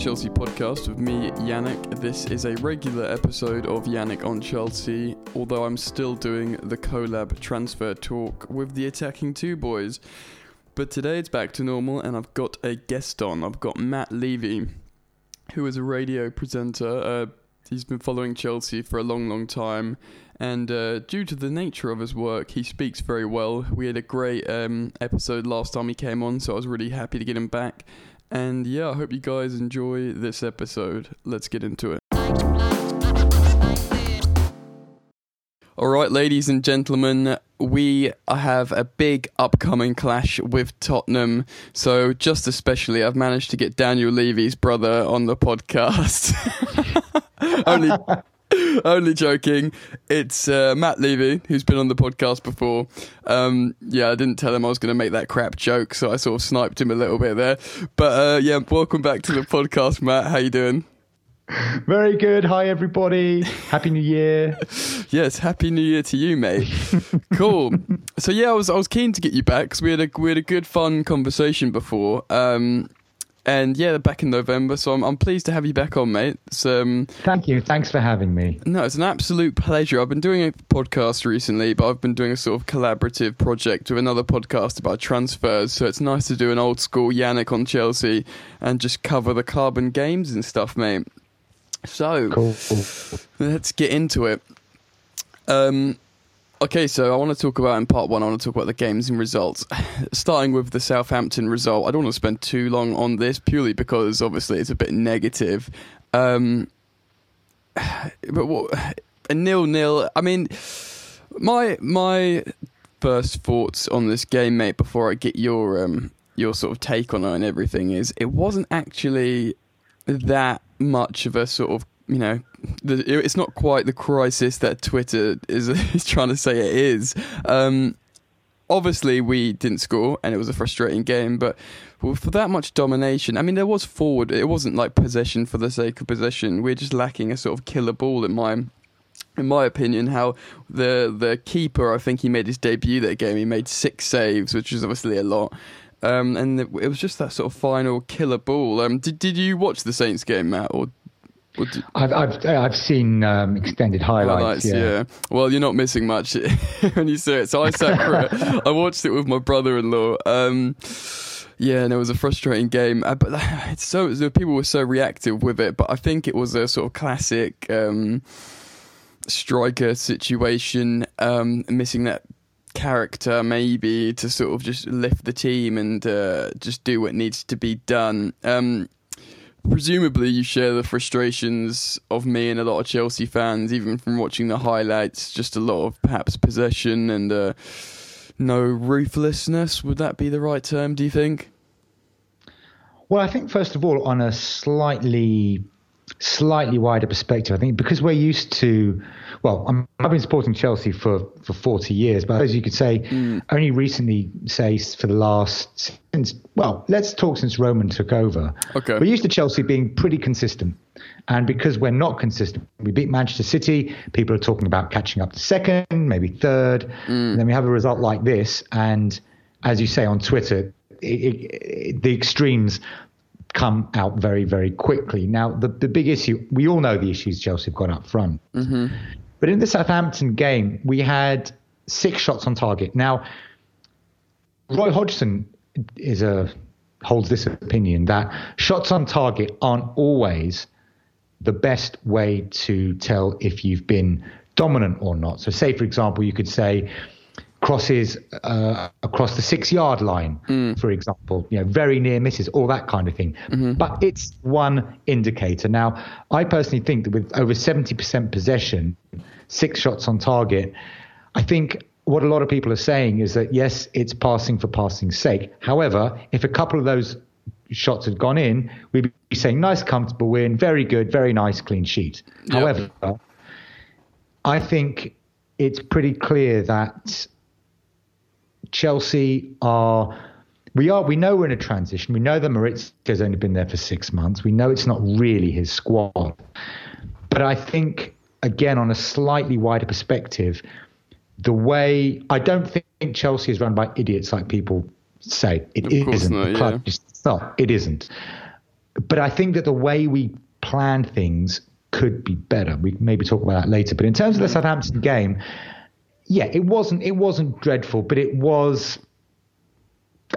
Chelsea podcast with me, Yannick. This is a regular episode of Yannick on Chelsea, although I'm still doing the collab transfer talk with the Attacking Two Boys. But today it's back to normal, and I've got a guest on. I've got Matt Levy, who is a radio presenter. Uh, he's been following Chelsea for a long, long time, and uh, due to the nature of his work, he speaks very well. We had a great um, episode last time he came on, so I was really happy to get him back. And yeah, I hope you guys enjoy this episode. Let's get into it. All right, ladies and gentlemen, we have a big upcoming clash with Tottenham. So, just especially, I've managed to get Daniel Levy's brother on the podcast. Only only joking. It's uh, Matt Levy, who's been on the podcast before. Um, yeah, I didn't tell him I was going to make that crap joke, so I sort of sniped him a little bit there. But uh, yeah, welcome back to the podcast, Matt. How you doing? Very good. Hi, everybody. Happy New Year. yes, Happy New Year to you, mate. cool. So yeah, I was I was keen to get you back because we had a we had a good fun conversation before. Um, and yeah, back in November. So I'm, I'm pleased to have you back on, mate. um, Thank you. Thanks for having me. No, it's an absolute pleasure. I've been doing a podcast recently, but I've been doing a sort of collaborative project with another podcast about transfers. So it's nice to do an old school Yannick on Chelsea and just cover the carbon games and stuff, mate. So cool. let's get into it. Um, Okay, so I want to talk about in part one. I want to talk about the games and results. Starting with the Southampton result, I don't want to spend too long on this purely because obviously it's a bit negative. Um, but what a nil nil. I mean, my my first thoughts on this game, mate, before I get your um your sort of take on it and everything is it wasn't actually that much of a sort of you know the, it's not quite the crisis that Twitter is, is trying to say it is. Um, obviously, we didn't score, and it was a frustrating game. But for that much domination, I mean, there was forward. It wasn't like possession for the sake of possession. We're just lacking a sort of killer ball in my in my opinion, how the the keeper, I think he made his debut that game. He made six saves, which is obviously a lot. Um, and it, was just that sort of final killer ball. Um, did did you watch the Saints game, Matt, or I've, I've I've seen um, extended highlights. highlights yeah. yeah. Well, you're not missing much when you see it. So I sat for it. I watched it with my brother-in-law. Um, yeah, and it was a frustrating game. Uh, but it's so the people were so reactive with it. But I think it was a sort of classic um, striker situation, um, missing that character maybe to sort of just lift the team and uh, just do what needs to be done. Um, presumably you share the frustrations of me and a lot of Chelsea fans, even from watching the highlights. Just a lot of perhaps possession and uh, no ruthlessness. Would that be the right term? Do you think? Well, I think first of all, on a slightly slightly wider perspective, I think because we're used to well, i have been supporting Chelsea for, for 40 years, but as you could say, mm. only recently, say, for the last, since, well, let's talk since Roman took over. Okay. We're used to Chelsea being pretty consistent. And because we're not consistent, we beat Manchester City, people are talking about catching up to second, maybe third. Mm. And then we have a result like this. And as you say on Twitter, it, it, the extremes come out very, very quickly. Now, the, the big issue, we all know the issues Chelsea have got up front. Mm-hmm. But in the Southampton game, we had six shots on target. Now, Roy Hodgson is a holds this opinion that shots on target aren't always the best way to tell if you've been dominant or not. So, say for example, you could say crosses uh, across the six yard line, mm. for example, you know, very near misses, all that kind of thing. Mm-hmm. But it's one indicator. Now, I personally think that with over 70% possession, six shots on target, I think what a lot of people are saying is that yes, it's passing for passing's sake. However, if a couple of those shots had gone in, we'd be saying nice, comfortable win, very good, very nice, clean sheet. Yep. However, I think it's pretty clear that Chelsea are. We are. We know we're in a transition. We know that Maurizio's only been there for six months. We know it's not really his squad. But I think, again, on a slightly wider perspective, the way I don't think Chelsea is run by idiots like people say. It isn't. Not, yeah. It's not. It isn't. but I think that the way we planned things could be better. We maybe talk about that later. But in terms of the hmm. Southampton game, yeah, it wasn't it wasn't dreadful, but it was.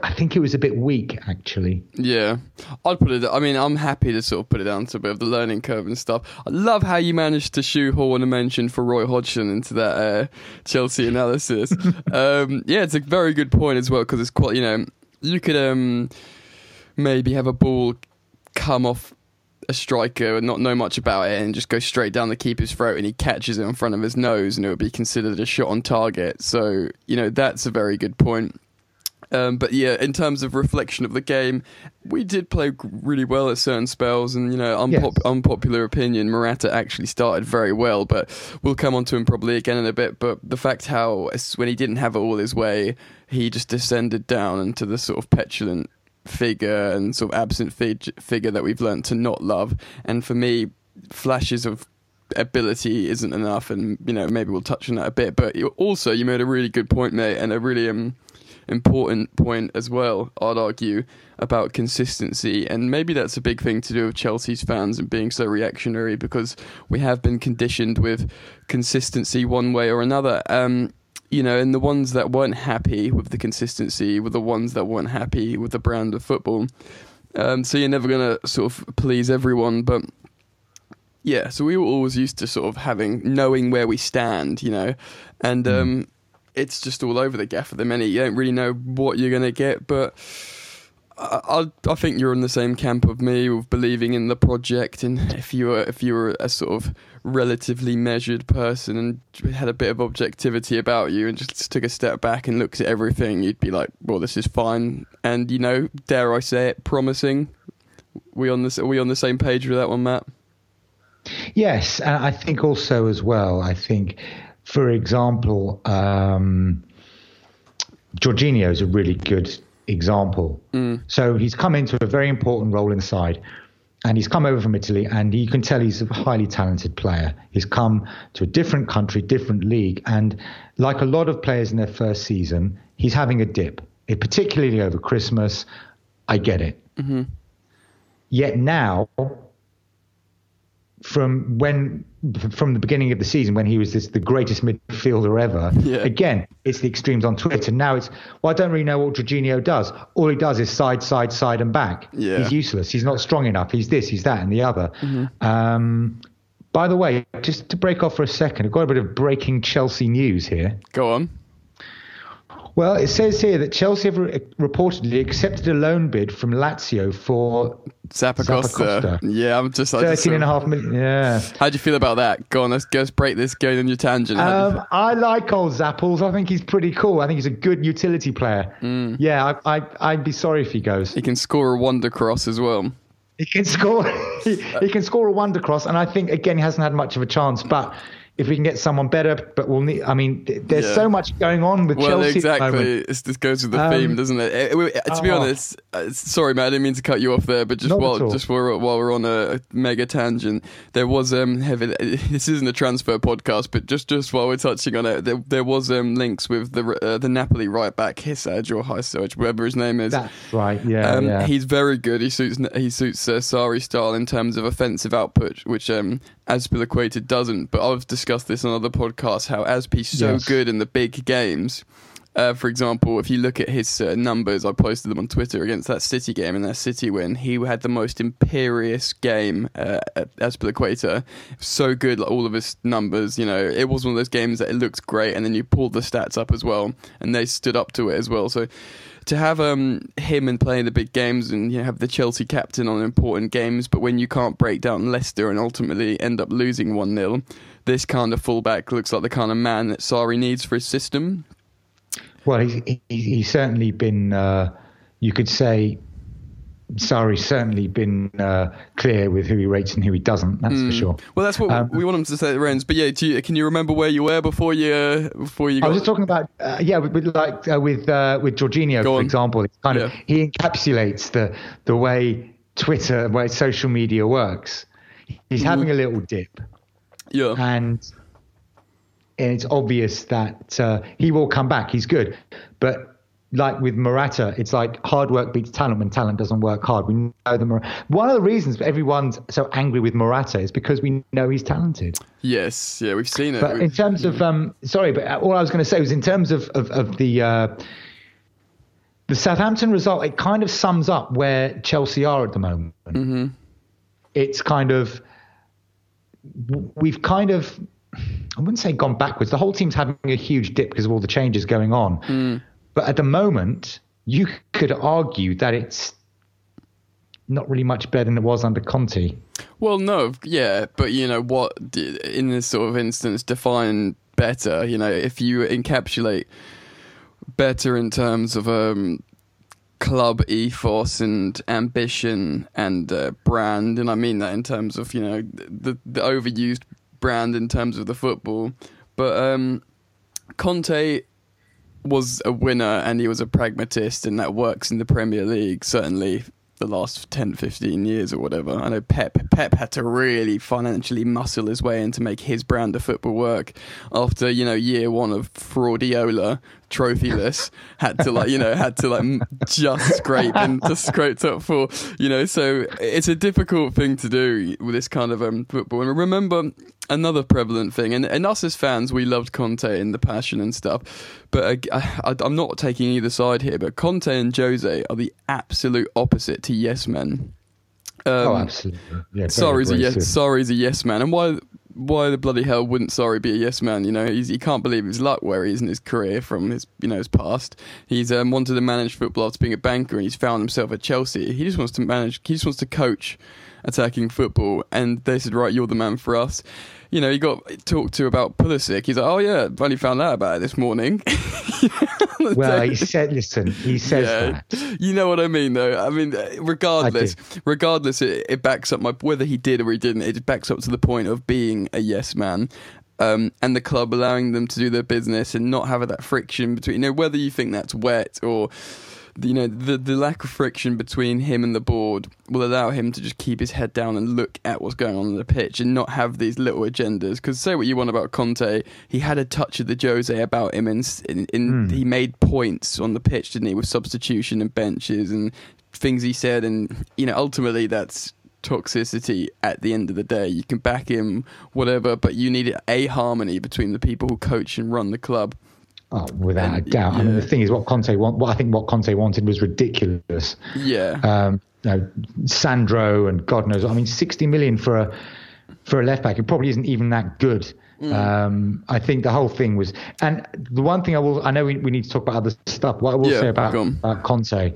I think it was a bit weak, actually. Yeah, I'd put it. I mean, I'm happy to sort of put it down to a bit of the learning curve and stuff. I love how you managed to shoehorn a mention for Roy Hodgson into that uh, Chelsea analysis. um, yeah, it's a very good point as well because it's quite. You know, you could um, maybe have a ball come off a striker and not know much about it and just go straight down the keeper's throat and he catches it in front of his nose and it would be considered a shot on target. So, you know, that's a very good point. Um, but yeah, in terms of reflection of the game, we did play really well at certain spells, and you know, unpop- yes. unpopular opinion, Morata actually started very well, but we'll come on to him probably again in a bit. But the fact how when he didn't have it all his way, he just descended down into the sort of petulant figure and sort of absent fig- figure that we've learned to not love. And for me, flashes of ability isn't enough, and you know maybe we'll touch on that a bit. But also, you made a really good point, mate, and a really um, important point as well. I'd argue about consistency, and maybe that's a big thing to do with Chelsea's fans and being so reactionary because we have been conditioned with consistency one way or another. Um, you know, and the ones that weren't happy with the consistency were the ones that weren't happy with the brand of football. Um, so you're never going to sort of please everyone, but yeah, so we were always used to sort of having knowing where we stand, you know, and mm. um, it's just all over the gaff at the minute. You don't really know what you're going to get, but I, I think you're in the same camp of me with believing in the project, and if you were if you were a sort of relatively measured person and had a bit of objectivity about you, and just took a step back and looked at everything, you'd be like, "Well, this is fine," and you know, dare I say it, promising. We on this? Are we on the same page with that one, Matt? Yes, and I think also as well. I think, for example, um, Jorginho is a really good example. Mm. So he's come into a very important role inside. And he's come over from Italy, and you can tell he's a highly talented player. He's come to a different country, different league, and like a lot of players in their first season, he's having a dip. It, particularly over Christmas, I get it. Mm-hmm. Yet now, from when from the beginning of the season when he was this, the greatest midfielder ever. Yeah. Again, it's the extremes on Twitter. Now it's well, I don't really know what Jorginho does. All he does is side, side, side, and back. Yeah. He's useless. He's not strong enough. He's this, he's that, and the other. Mm-hmm. Um, by the way, just to break off for a second, I've got a bit of breaking Chelsea news here. Go on. Well, it says here that Chelsea have re- reportedly accepted a loan bid from Lazio for Zappacosta. Yeah, I'm just like 13 and a half million. Yeah. How do you feel about that? Go on, let's, let's break this going on your tangent. Um, I like old Zapples. I think he's pretty cool. I think he's a good utility player. Mm. Yeah, I, I, I'd be sorry if he goes. He can score a wonder cross as well. He can score. he, he can score a wonder cross, and I think again he hasn't had much of a chance, but if we can get someone better, but we'll need. I mean, there's yeah. so much going on with well, Chelsea. Well, exactly. this goes with the um, theme, doesn't it? it, it to be uh, honest, uh, sorry, man, I didn't mean to cut you off there, but just while just while we're, while we're on a, mega tangent, there was um heavy. This isn't a transfer podcast, but just just while we're touching on it, there, there was um links with the uh, the Napoli right back Hysaj or Hysaj, whatever his name is. That's right. Yeah, um, yeah. He's very good. He suits he suits uh, Sarri style in terms of offensive output, which um Azpilicueta doesn't. But I've discussed this on other podcasts how Azpi's so yes. good in the big games. Uh, for example, if you look at his uh, numbers, I posted them on Twitter against that City game and that City win. He had the most imperious game uh, Azpilicueta. So good, like all of his numbers. You know, it was one of those games that it looked great, and then you pulled the stats up as well, and they stood up to it as well. So to have um, him and playing the big games and you know, have the Chelsea captain on important games, but when you can't break down Leicester and ultimately end up losing 1 0, this kind of fullback looks like the kind of man that Sarri needs for his system. Well, he's, he's certainly been, uh, you could say, Sarri's certainly been uh, clear with who he rates and who he doesn't. That's mm. for hmm. sure. Well, that's what um, we want him to say at the. But yeah, you, can you remember where you were before you uh, before you? I was just talking about uh, yeah, with, with like uh, with uh, with Jorginho, Go for on. example. It's kind yeah. of he encapsulates the the way Twitter, where social media works. He's mm. having a little dip. Yeah, and and it's obvious that uh, he will come back. He's good, but like with Morata, it's like hard work beats talent when talent doesn't work hard. We know the Mor- one of the reasons everyone's so angry with Morata is because we know he's talented. Yes, yeah, we've seen it. But in terms of um, sorry, but all I was going to say was in terms of of, of the. Uh, the Southampton result, it kind of sums up where Chelsea are at the moment. Mm-hmm. It's kind of, we've kind of, I wouldn't say gone backwards. The whole team's having a huge dip because of all the changes going on. Mm. But at the moment, you could argue that it's not really much better than it was under Conte. Well, no, yeah, but you know what? In this sort of instance, define better. You know, if you encapsulate better in terms of um, club ethos and ambition and uh, brand, and I mean that in terms of you know the the overused brand in terms of the football. But um, Conte was a winner and he was a pragmatist, and that works in the Premier League certainly the last 10, 15 years or whatever. I know Pep Pep had to really financially muscle his way in to make his brand of football work after, you know, year one of Fraudiola, trophyless, had to like, you know, had to like just scrape and just scrape top four, you know, so it's a difficult thing to do with this kind of um, football. And remember another prevalent thing, and, and us as fans, we loved Conte and the passion and stuff. But uh, I, am not taking either side here. But Conte and Jose are the absolute opposite to yes men. Um, oh, absolutely. Yeah, Sarri's a yes. Sarri's a yes man, and why? Why the bloody hell wouldn't Sarri be a yes man? You know, he can't believe his luck where he is in his career from his, you know, his past. He's um, wanted to manage football after being a banker, and he's found himself at Chelsea. He just wants to manage. He just wants to coach attacking football, and they said, right, you're the man for us. You know, he got talked to about Pulisic. He's like, oh yeah, only found out about it this morning. well, he said, listen, he says yeah, that. You know what I mean, though. I mean, regardless, I regardless, it, it backs up my whether he did or he didn't. It backs up to the point of being a yes man. Um, and the club allowing them to do their business and not have that friction between, you know, whether you think that's wet or you know the the lack of friction between him and the board will allow him to just keep his head down and look at what's going on in the pitch and not have these little agendas. Because say what you want about Conte, he had a touch of the Jose about him, and in, in, mm. he made points on the pitch, didn't he, with substitution and benches and things he said, and you know ultimately that's toxicity at the end of the day. You can back him, whatever, but you need a harmony between the people who coach and run the club. Oh, without a doubt. Yeah. I mean, the thing is, what Conte want, what I think what Conte wanted was ridiculous. Yeah. Um, you know, Sandro and God knows. I mean, sixty million for a for a left back. It probably isn't even that good. Mm. Um, I think the whole thing was, and the one thing I will, I know we, we need to talk about other stuff. What I will yeah, say about, about Conte,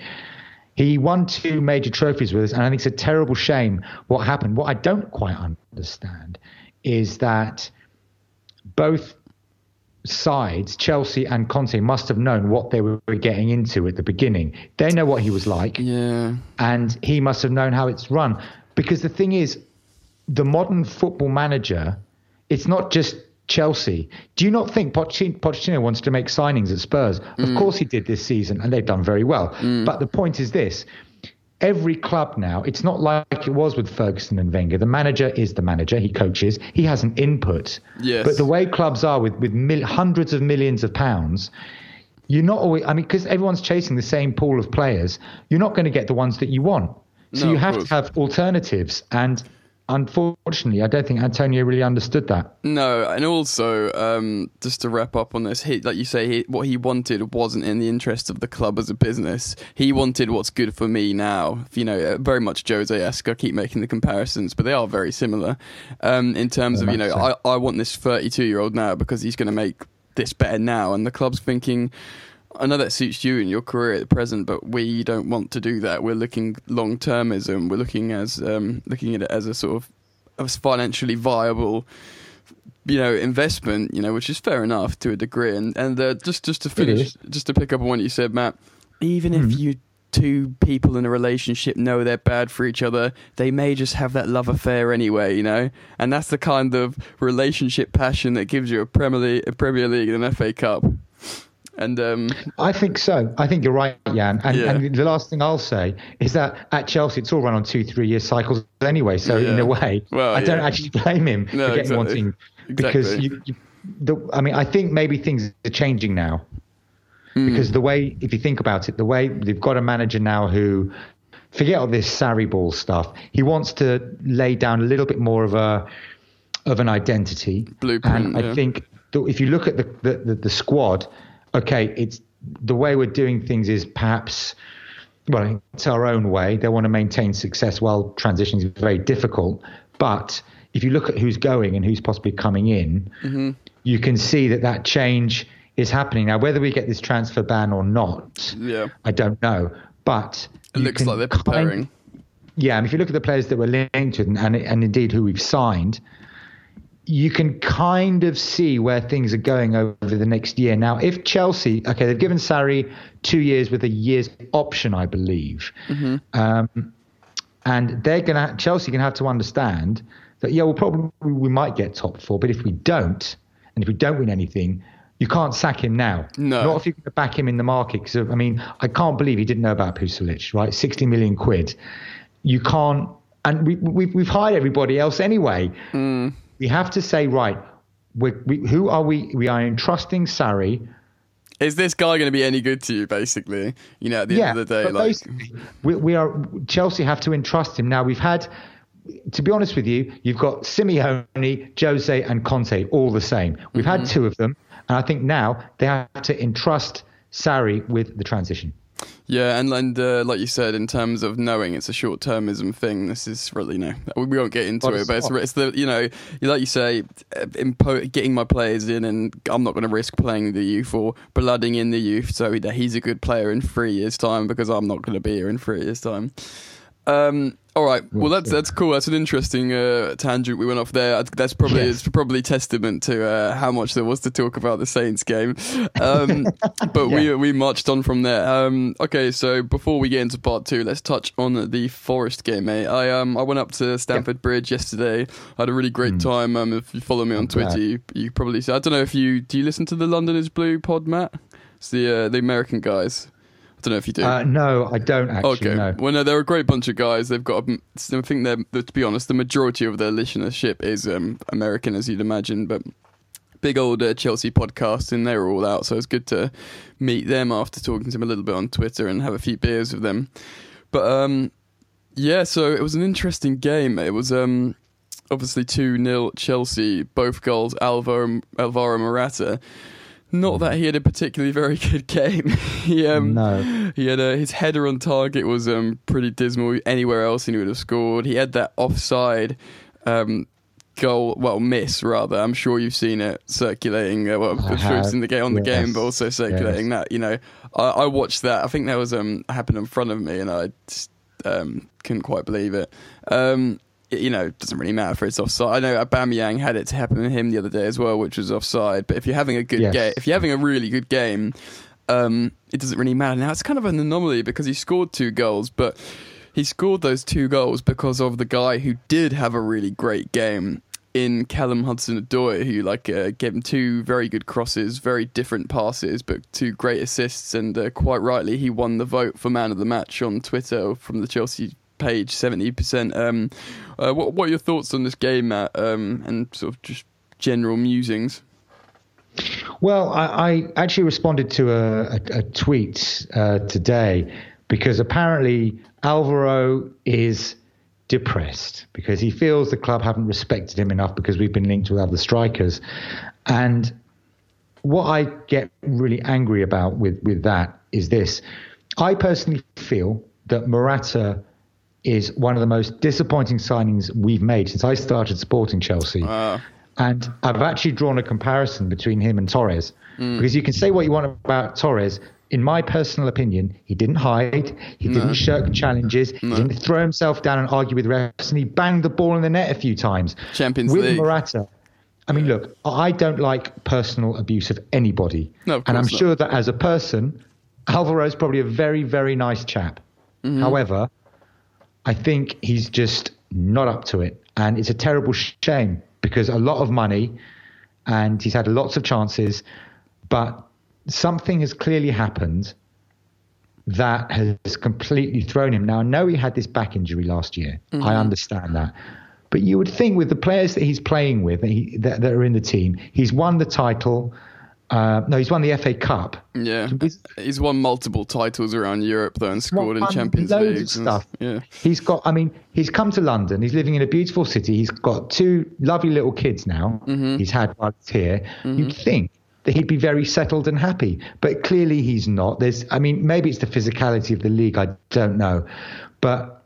he won two major trophies with us, and I think it's a terrible shame what happened. What I don't quite understand is that both sides, Chelsea and Conte, must have known what they were getting into at the beginning. They know what he was like. Yeah. And he must have known how it's run. Because the thing is, the modern football manager, it's not just Chelsea. Do you not think Pochettino wants to make signings at Spurs? Of mm. course he did this season, and they've done very well. Mm. But the point is this every club now, it's not like it was with Ferguson and Wenger. The manager is the manager. He coaches. He has an input. Yes. But the way clubs are with with mil- hundreds of millions of pounds, you're not always. I mean, because everyone's chasing the same pool of players, you're not going to get the ones that you want. So no, you have to have alternatives and unfortunately, I don't think Antonio really understood that. No, and also um, just to wrap up on this, he, like you say, he, what he wanted wasn't in the interest of the club as a business. He wanted what's good for me now. You know, uh, very much Jose-esque. I keep making the comparisons, but they are very similar um, in terms of you know, so. I, I want this 32 year old now because he's going to make this better now, and the club's thinking. I know that suits you in your career at the present, but we don't want to do that. We're looking long termism. We're looking as um, looking at it as a sort of a financially viable, you know, investment. You know, which is fair enough to a degree. And and uh, just just to finish, just to pick up on what you said, Matt. Even mm-hmm. if you two people in a relationship know they're bad for each other, they may just have that love affair anyway, you know? And that's the kind of relationship passion that gives you a Premier League, a Premier League and an FA Cup. And um, I think so. I think you're right, Jan. And, yeah. and, the last thing I'll say is that at Chelsea, it's all run on two, three year cycles anyway. So yeah. in a way, well, I don't actually blame him no, for getting exactly. wanting because exactly. you, you the, I mean, I think maybe things are changing now. Because the way, if you think about it, the way they've got a manager now who, forget all this Sarri ball stuff, he wants to lay down a little bit more of a of an identity. Blueprint, And I yeah. think if you look at the, the, the, the squad, okay, it's the way we're doing things is perhaps well, it's our own way. They want to maintain success while transitioning is very difficult. But if you look at who's going and who's possibly coming in, Mm-hmm. you can see that that change is happening. Now, whether we get this transfer ban or not, Yeah. I don't know. But It looks like they're kind- preparing. yeah, and if you look at the players that were linked to and, and, and indeed who we've signed, you can kind of see where things are going over the next year. Now, if Chelsea, okay, they've given Sarri two years with a year's option, I believe, um, and they're gonna Chelsea can have to understand that yeah, well, probably we might get top four, but if we don't, and if we don't win anything. You can't sack him now. No. Not if you can back him in the market. Because I mean, I can't believe he didn't know about Pulisic, right? Sixty million quid. You can't, and we, we've we've hired everybody else anyway. We have to say, right, we who are we? We are entrusting Sarri. Is this guy going to be any good to you, basically? You know, at the yeah, end of the day, like. we, we are Chelsea have to entrust him. Now we've had, to be honest with you, you've got Simeone, Jose, and Conte all the same. We've Mm-hmm. had two of them, and I think now they have to entrust Sarri with the transition. Yeah, and and uh, like you said, in terms of knowing it's a short termism thing, this is really no. We we won't get into it, it's but it's, it's the you know, like you say, impo- getting my players in, and I'm not going to risk playing the youth or blooding in the youth so that he's a good player in three years' time because I'm not going to be here in three years' time. Um, all right, well that's that's cool. That's an interesting uh, tangent we went off there. That's probably Yes. it's probably testament to uh, how much there was to talk about the Saints game. Um, but we Yeah. we marched on from there. Um, okay, so before we get into part two, let's touch on the Forest game, mate. I um I went up to Stamford Bridge yesterday. I had a really great time. Um, if you follow me on Twitter, you, you probably see. I don't know if you do you listen to the London is Blue pod, Matt? It's the uh, the American guys. I don't know if you do. Uh, no, I don't actually. Okay. No. Well, no, they're a great bunch of guys. They've got, um, I think they're, to be honest, the majority of their listenership is um, American, as you'd imagine, but big old uh, Chelsea podcast, and they were all out. So it's good to meet them after talking to them a little bit on Twitter and have a few beers with them. But um, yeah, so it was an interesting game. It was um, obviously 2 0 Chelsea, both goals, Alvaro, Alvaro Morata. Not that he had a particularly very good game. he um, No. he had uh, his header on target was um pretty dismal. Anywhere else he would have scored. He had that offside um goal, well miss rather. I'm sure you've seen it circulating. Uh, well, I'm sure it's in the game on the game, but also circulating that. You know, I, I watched that. I think that was um happened in front of me, and I just um couldn't quite believe it. Um. You know, it doesn't really matter if it's offside. I know Aubameyang had it to happen to him the other day as well, which was offside. But if you're having a good Yes. game, if you're having a really good game, um, it doesn't really matter. Now it's kind of an anomaly because he scored two goals, but he scored those two goals because of the guy who did have a really great game in Callum Hudson-Odoi, who like uh, gave him two very good crosses, very different passes, but two great assists, and uh, quite rightly he won the vote for man of the match on Twitter from the Chelsea page, seventy percent. Um, uh, what what are your thoughts on this game, Matt? Um, and sort of just general musings. Well, I, I actually responded to a, a, a tweet uh, today because apparently Alvaro is depressed because he feels the club haven't respected him enough because we've been linked with other strikers. And what I get really angry about with, with that is this. I personally feel that Morata is one of the most disappointing signings we've made since I started supporting Chelsea. Uh, And I've actually drawn a comparison between him and Torres because you can say what you want about Torres. In my personal opinion, he didn't hide, he didn't shirk challenges, he didn't throw himself down and argue with refs, and he banged the ball in the net a few times. Champions with League. Morata, I mean, look, I don't like personal abuse of anybody, No, of and I'm not. sure that as a person, Alvaro's probably a very, very nice chap. Mm-hmm. However, I think he's just not up to it. And it's a terrible shame because a lot of money and he's had lots of chances, but something has clearly happened that has completely thrown him. Now, I know he had this back injury last year. I mm-hmm. understand that. But you would think with the players that he's playing with, that, he, that, that are in the team, he's won the title. Uh, no, he's won the FA Cup. Yeah, he's won multiple titles around Europe though, and scored in Champions League. stuff. Yeah, He's got. I mean, he's come to London. He's living in a beautiful city. He's got two lovely little kids now. Mm-hmm. He's had while he's here. You'd think that he'd be very settled and happy, but clearly he's not. There's. I mean, maybe it's the physicality of the league. I don't know, but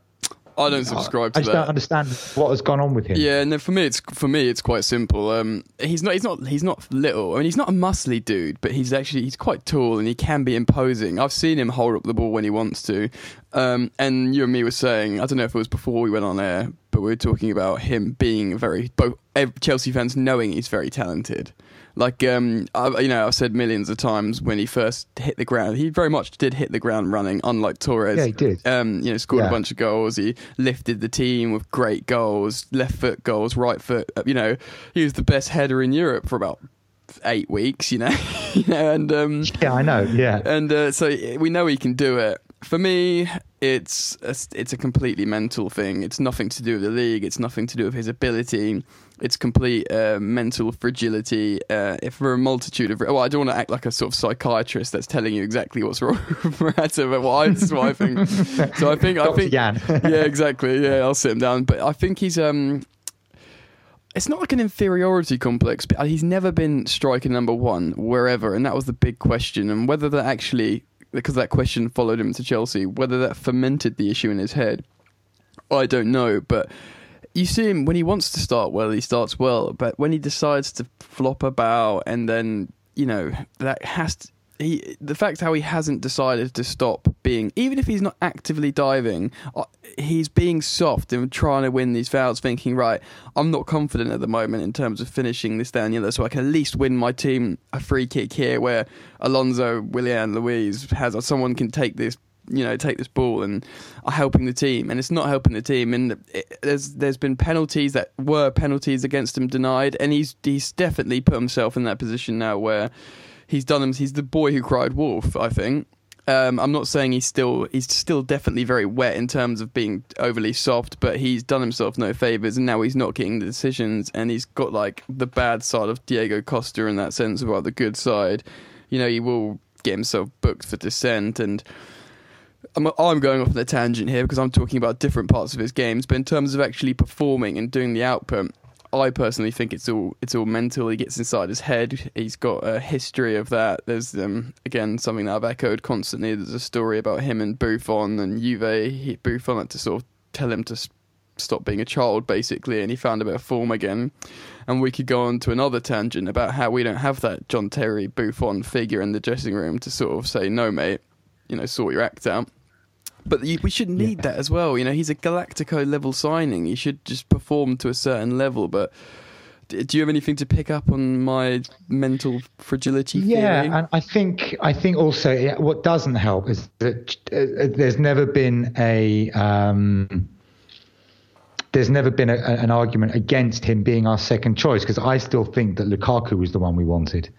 I don't subscribe to I just that. don't understand what has gone on with him. Yeah, no. For me, it's for me, it's quite simple. Um, he's not, he's not, he's not little. I mean, he's not a muscly dude, but he's actually he's quite tall and he can be imposing. I've seen him hold up the ball when he wants to. Um, and you and me were saying, I don't know if it was before we went on air, but we were talking about him being very both Chelsea fans knowing he's very talented. Like um, I, you know, I've said millions of times when he first hit the ground, he very much did hit the ground running, unlike Torres. Yeah, he did. Um, you know, scored Yeah. a bunch of goals. He lifted the team with great goals, left foot goals, right foot. uh, You know, he was the best header in Europe for about eight weeks. You know, you know, and um, Yeah, I know. Yeah. and uh, so we know he can do it. For me, it's a, it's a completely mental thing. It's nothing to do with the league. It's nothing to do with his ability. It's complete uh, mental fragility. Uh, if for a multitude of, well, I don't want to act like a sort of psychiatrist that's telling you exactly what's wrong with Morata, but what I, this is what I think. So I think I think yeah, exactly. Yeah, I'll sit him down. But I think he's um, it's not like an inferiority complex. But he's never been striker number one wherever, and that was the big question. And whether that actually, because that question followed him to Chelsea, whether that fermented the issue in his head, I don't know. But you see him when he wants to start well, he starts well. But when he decides to flop about, and then you know that has to. He, the fact how he hasn't decided to stop being, even if he's not actively diving, uh, he's being soft and trying to win these fouls, thinking, right, I'm not confident at the moment in terms of finishing this down yellow, so I can at least win my team a free kick here where Alonso, Willian, Louise has, or someone can take this you know take this ball and are helping the team. And it's not helping the team and it, there's there's been penalties that were penalties against him denied and he's he's definitely put himself in that position now where he's done him he's the boy who cried wolf I think um, I'm not saying he's still he's still definitely very wet in terms of being overly soft, but he's done himself no favors, and now he's not getting the decisions, and he's got like the bad side of Diego Costa in that sense, about the good side. You know, he will get himself booked for dissent, and I'm, I'm going off on a tangent here because I'm talking about different parts of his games, but in terms of actually performing and doing the output, I personally think it's all it's all mental. He gets inside his head. He's got a history of that. There's um, again something that I've echoed constantly. There's a story about him and Buffon and Juve. He, Buffon had to sort of tell him to stop being a child, basically, and he found a bit of form again. And we could go on to another tangent about how we don't have that John Terry Buffon figure in the dressing room to sort of say, "No, mate, you know, sort your act out." But you, we should need that as well. You know, he's a Galactico level signing. He should just perform to a certain level. But do you have anything to pick up on my mental fragility Yeah, theory? and I think I think also yeah, what doesn't help is that uh, there's never been a um, there's never been a, a- an argument against him being our second choice because I still think that Lukaku was the one we wanted.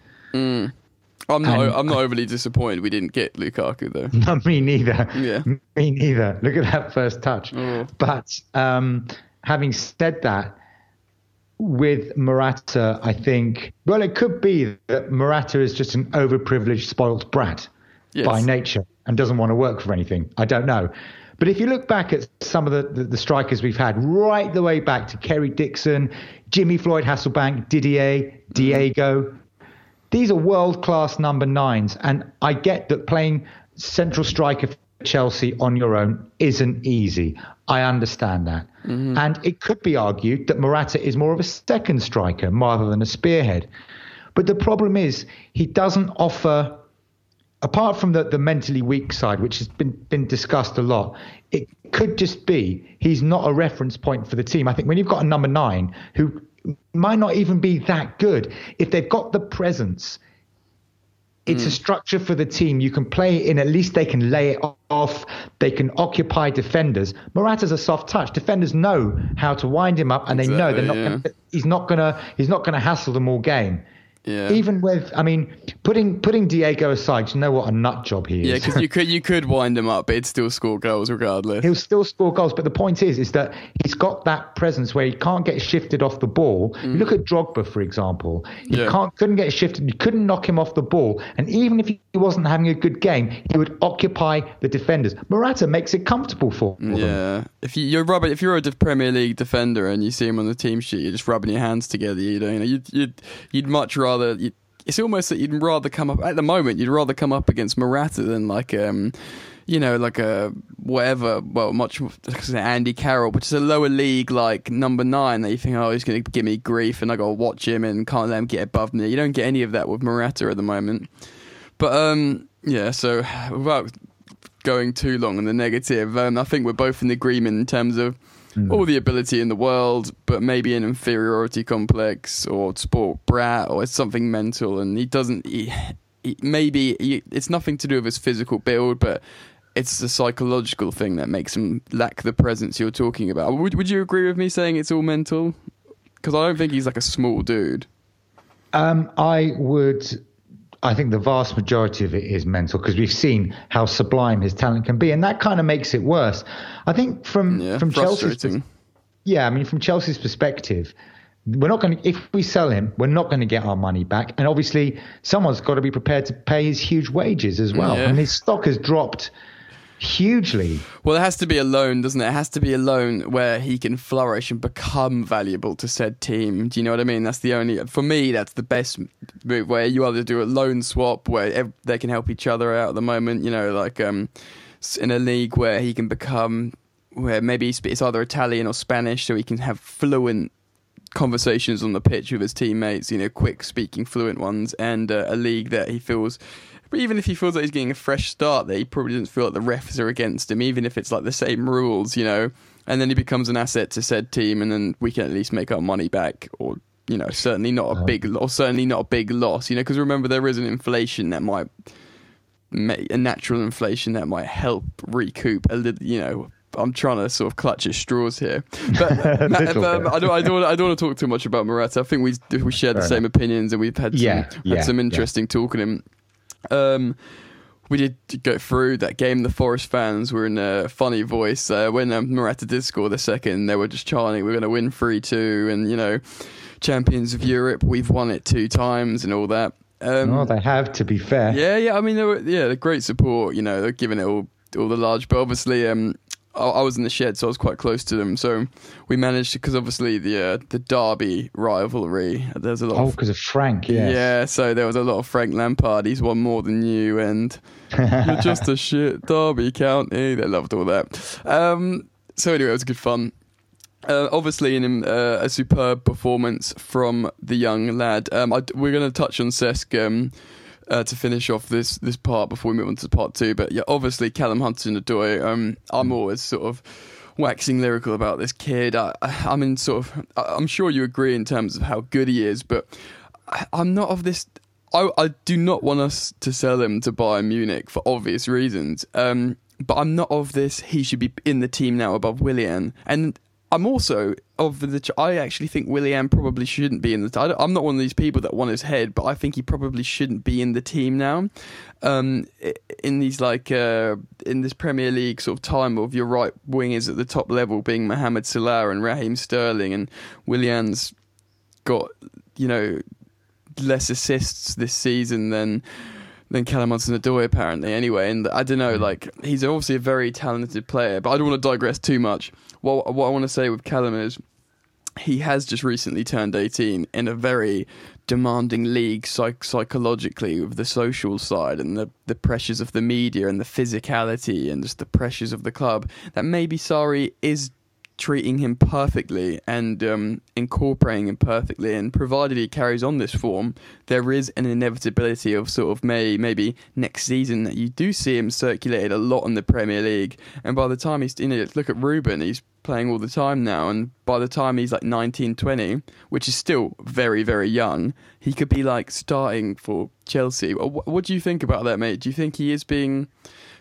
I'm not. and- I'm not overly disappointed we didn't get Lukaku though. No, me neither. Yeah. Me neither. Look at that first touch. Oh. But um, having said that, with Morata, I think, well, it could be that Morata is just an overprivileged, spoilt brat Yes. by nature and doesn't want to work for anything. I don't know. But if you look back at some of the, the, the strikers we've had, right the way back to Kerry Dixon, Jimmy Floyd Hasselbaink, Didier, Diego, these are world class number nines. And I get that playing central striker for Chelsea on your own isn't easy. I understand that. Mm-hmm. And it could be argued that Morata is more of a second striker rather than a spearhead. But the problem is, he doesn't offer, apart from the, the mentally weak side, which has been, been discussed a lot, it could just be he's not a reference point for the team. I think when you've got a number nine who might not even be that good, if they've got the presence, it's a hmm. structure for the team. You can play in, at least they can lay it off. They can occupy defenders. Morata's a soft touch. Defenders know how to wind him up and they know they're not Exactly, gonna, he's not gonna he's not gonna hassle them all game. Yeah. Even with, I mean, putting putting Diego aside, you know what a nut job he is. Yeah, because you could you could wind him up, but he'd still score goals regardless. He'll still score goals, but the point is, is that he's got that presence where he can't get shifted off the ball. Mm. You look at Drogba, for example. He yeah. can't couldn't get shifted. You couldn't knock him off the ball, and even if he wasn't having a good game, he would occupy the defenders. Morata makes it comfortable for, yeah. Them. If you, you're rubbing, if you're a Premier League defender and you see him on the team sheet, you're just rubbing your hands together. You know, you'd you'd, you'd much rather. You'd, it's almost that you'd rather come up at the moment. You'd rather come up against Morata than like um, you know, like a whatever. Well, much Andy Carroll, which is a lower league like number nine that you think, oh, he's going to give me grief, and I got to watch him and can't let him get above me. You don't get any of that with Morata at the moment. But um, yeah. So without going too long on the negative, um, I think we're both in agreement in terms of mm. all the ability in the world, but maybe an inferiority complex or sport brat or it's something mental, and he doesn't. He, he, maybe he, it's nothing to do with his physical build, but it's a psychological thing that makes him lack the presence you're talking about. Would Would you agree with me saying it's all mental? Because I don't think he's like a small dude. Um, I would I think the vast majority of it is mental because we've seen how sublime his talent can be, and that kind of makes it worse. I think from yeah, from Chelsea's yeah, I mean from Chelsea's perspective, we're not going to if we sell him, we're not going to get our money back, and obviously someone's got to be prepared to pay his huge wages as well. Yeah. And his stock has dropped hugely. Well, it has to be a loan, doesn't it? It has to be a loan where he can flourish and become valuable to said team. Do you know what I mean? That's the only, for me, that's the best move where you either do a loan swap where they can help each other out at the moment, you know, like um, in a league where he can become, where maybe it's either Italian or Spanish, so he can have fluent conversations on the pitch with his teammates, you know, quick speaking, fluent ones, and uh, a league that he feels but even if he feels like he's getting a fresh start there, he probably doesn't feel like the refs are against him, even if it's like the same rules, you know. And then he becomes an asset to said team, and then we can at least make our money back, or you know, certainly not a big, or certainly not a big loss, you know. Because remember, there is an inflation that might, a natural inflation that might help recoup a little, you know, I'm trying to sort of clutch at straws here, but um, I don't, I don't, I don't want to talk too much about Morata. I think we we share the same opinions, and we've had some, yeah, yeah, had some interesting yeah. talking him. Um, we did go through that game. The Forest fans were in a funny voice. Uh, when um, Morata did score the second, they were just chanting, "We're going to win three two, and you know, champions of Europe. We've won it two times, and all that." Um, oh, they have. To be fair, yeah, yeah. I mean, they were yeah, the great support. You know, they're giving it all all the large, but obviously, um, I was in the shed, so I was quite close to them. So we managed because obviously the uh, the Derby rivalry. There's a lot. Oh, because of, of Frank, yeah. Yeah, so there was a lot of Frank Lampard. He's won more than you, and you're just a shit Derby County. They loved all that. Um, so anyway, it was good fun. Uh, obviously, in uh, a superb performance from the young lad. Um, I, we're going to touch on Cesc. Um, uh, to finish off this this part before we move on to part two. But yeah, obviously Callum Hudson-Odoi. Um, I'm always sort of waxing lyrical about this kid. I, I mean, sort of. I'm sure you agree in terms of how good he is, but I, I'm not of this. I, I do not want us to sell him to Bayern Munich for obvious reasons. Um, but I'm not of this. He should be in the team now above Willian, and I'm also of the. I actually think Willian probably shouldn't be in the. I'm not one of these people that want his head, but I think he probably shouldn't be in the team now. Um, in these like uh, in this Premier League sort of time of your right wingers at the top level being Mohamed Salah and Raheem Sterling, and Willian's got you know less assists this season than than Callum Hudson-Odoi apparently anyway and I don't know hmm. like he's obviously a very talented player but I don't want to digress too much what what I want to say with Callum is he has just recently turned 18 in a very demanding league psych- psychologically with the social side and the, the pressures of the media and the physicality and just the pressures of the club that maybe Sarri is treating him perfectly and um, incorporating him perfectly. And provided he carries on this form, there is an inevitability of sort of May maybe next season that you do see him circulated a lot in the Premier League. And by the time he's you know look at Ruben, he's playing all the time now and by the time he's like 19 20 which is still very very young he could be like starting for chelsea what, what do you think about that mate do you think he is being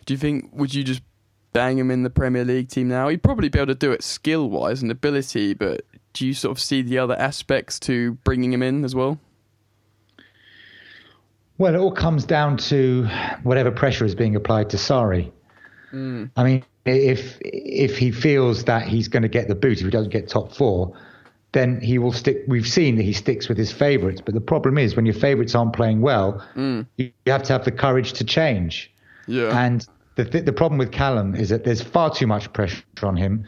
do you think would you just bang him in the Premier League team now. He'd probably be able to do it skill wise and ability, but do you sort of see the other aspects to bringing him in as well? Well, it all comes down to whatever pressure is being applied to Sarri. Mm. I mean, if if he feels that he's going to get the boot if he doesn't get top four, then he will stick. We've seen that he sticks with his favourites, but the problem is when your favourites aren't playing well, mm. you have to have the courage to change. Yeah. And the th- the problem with Callum is that there's far too much pressure on him.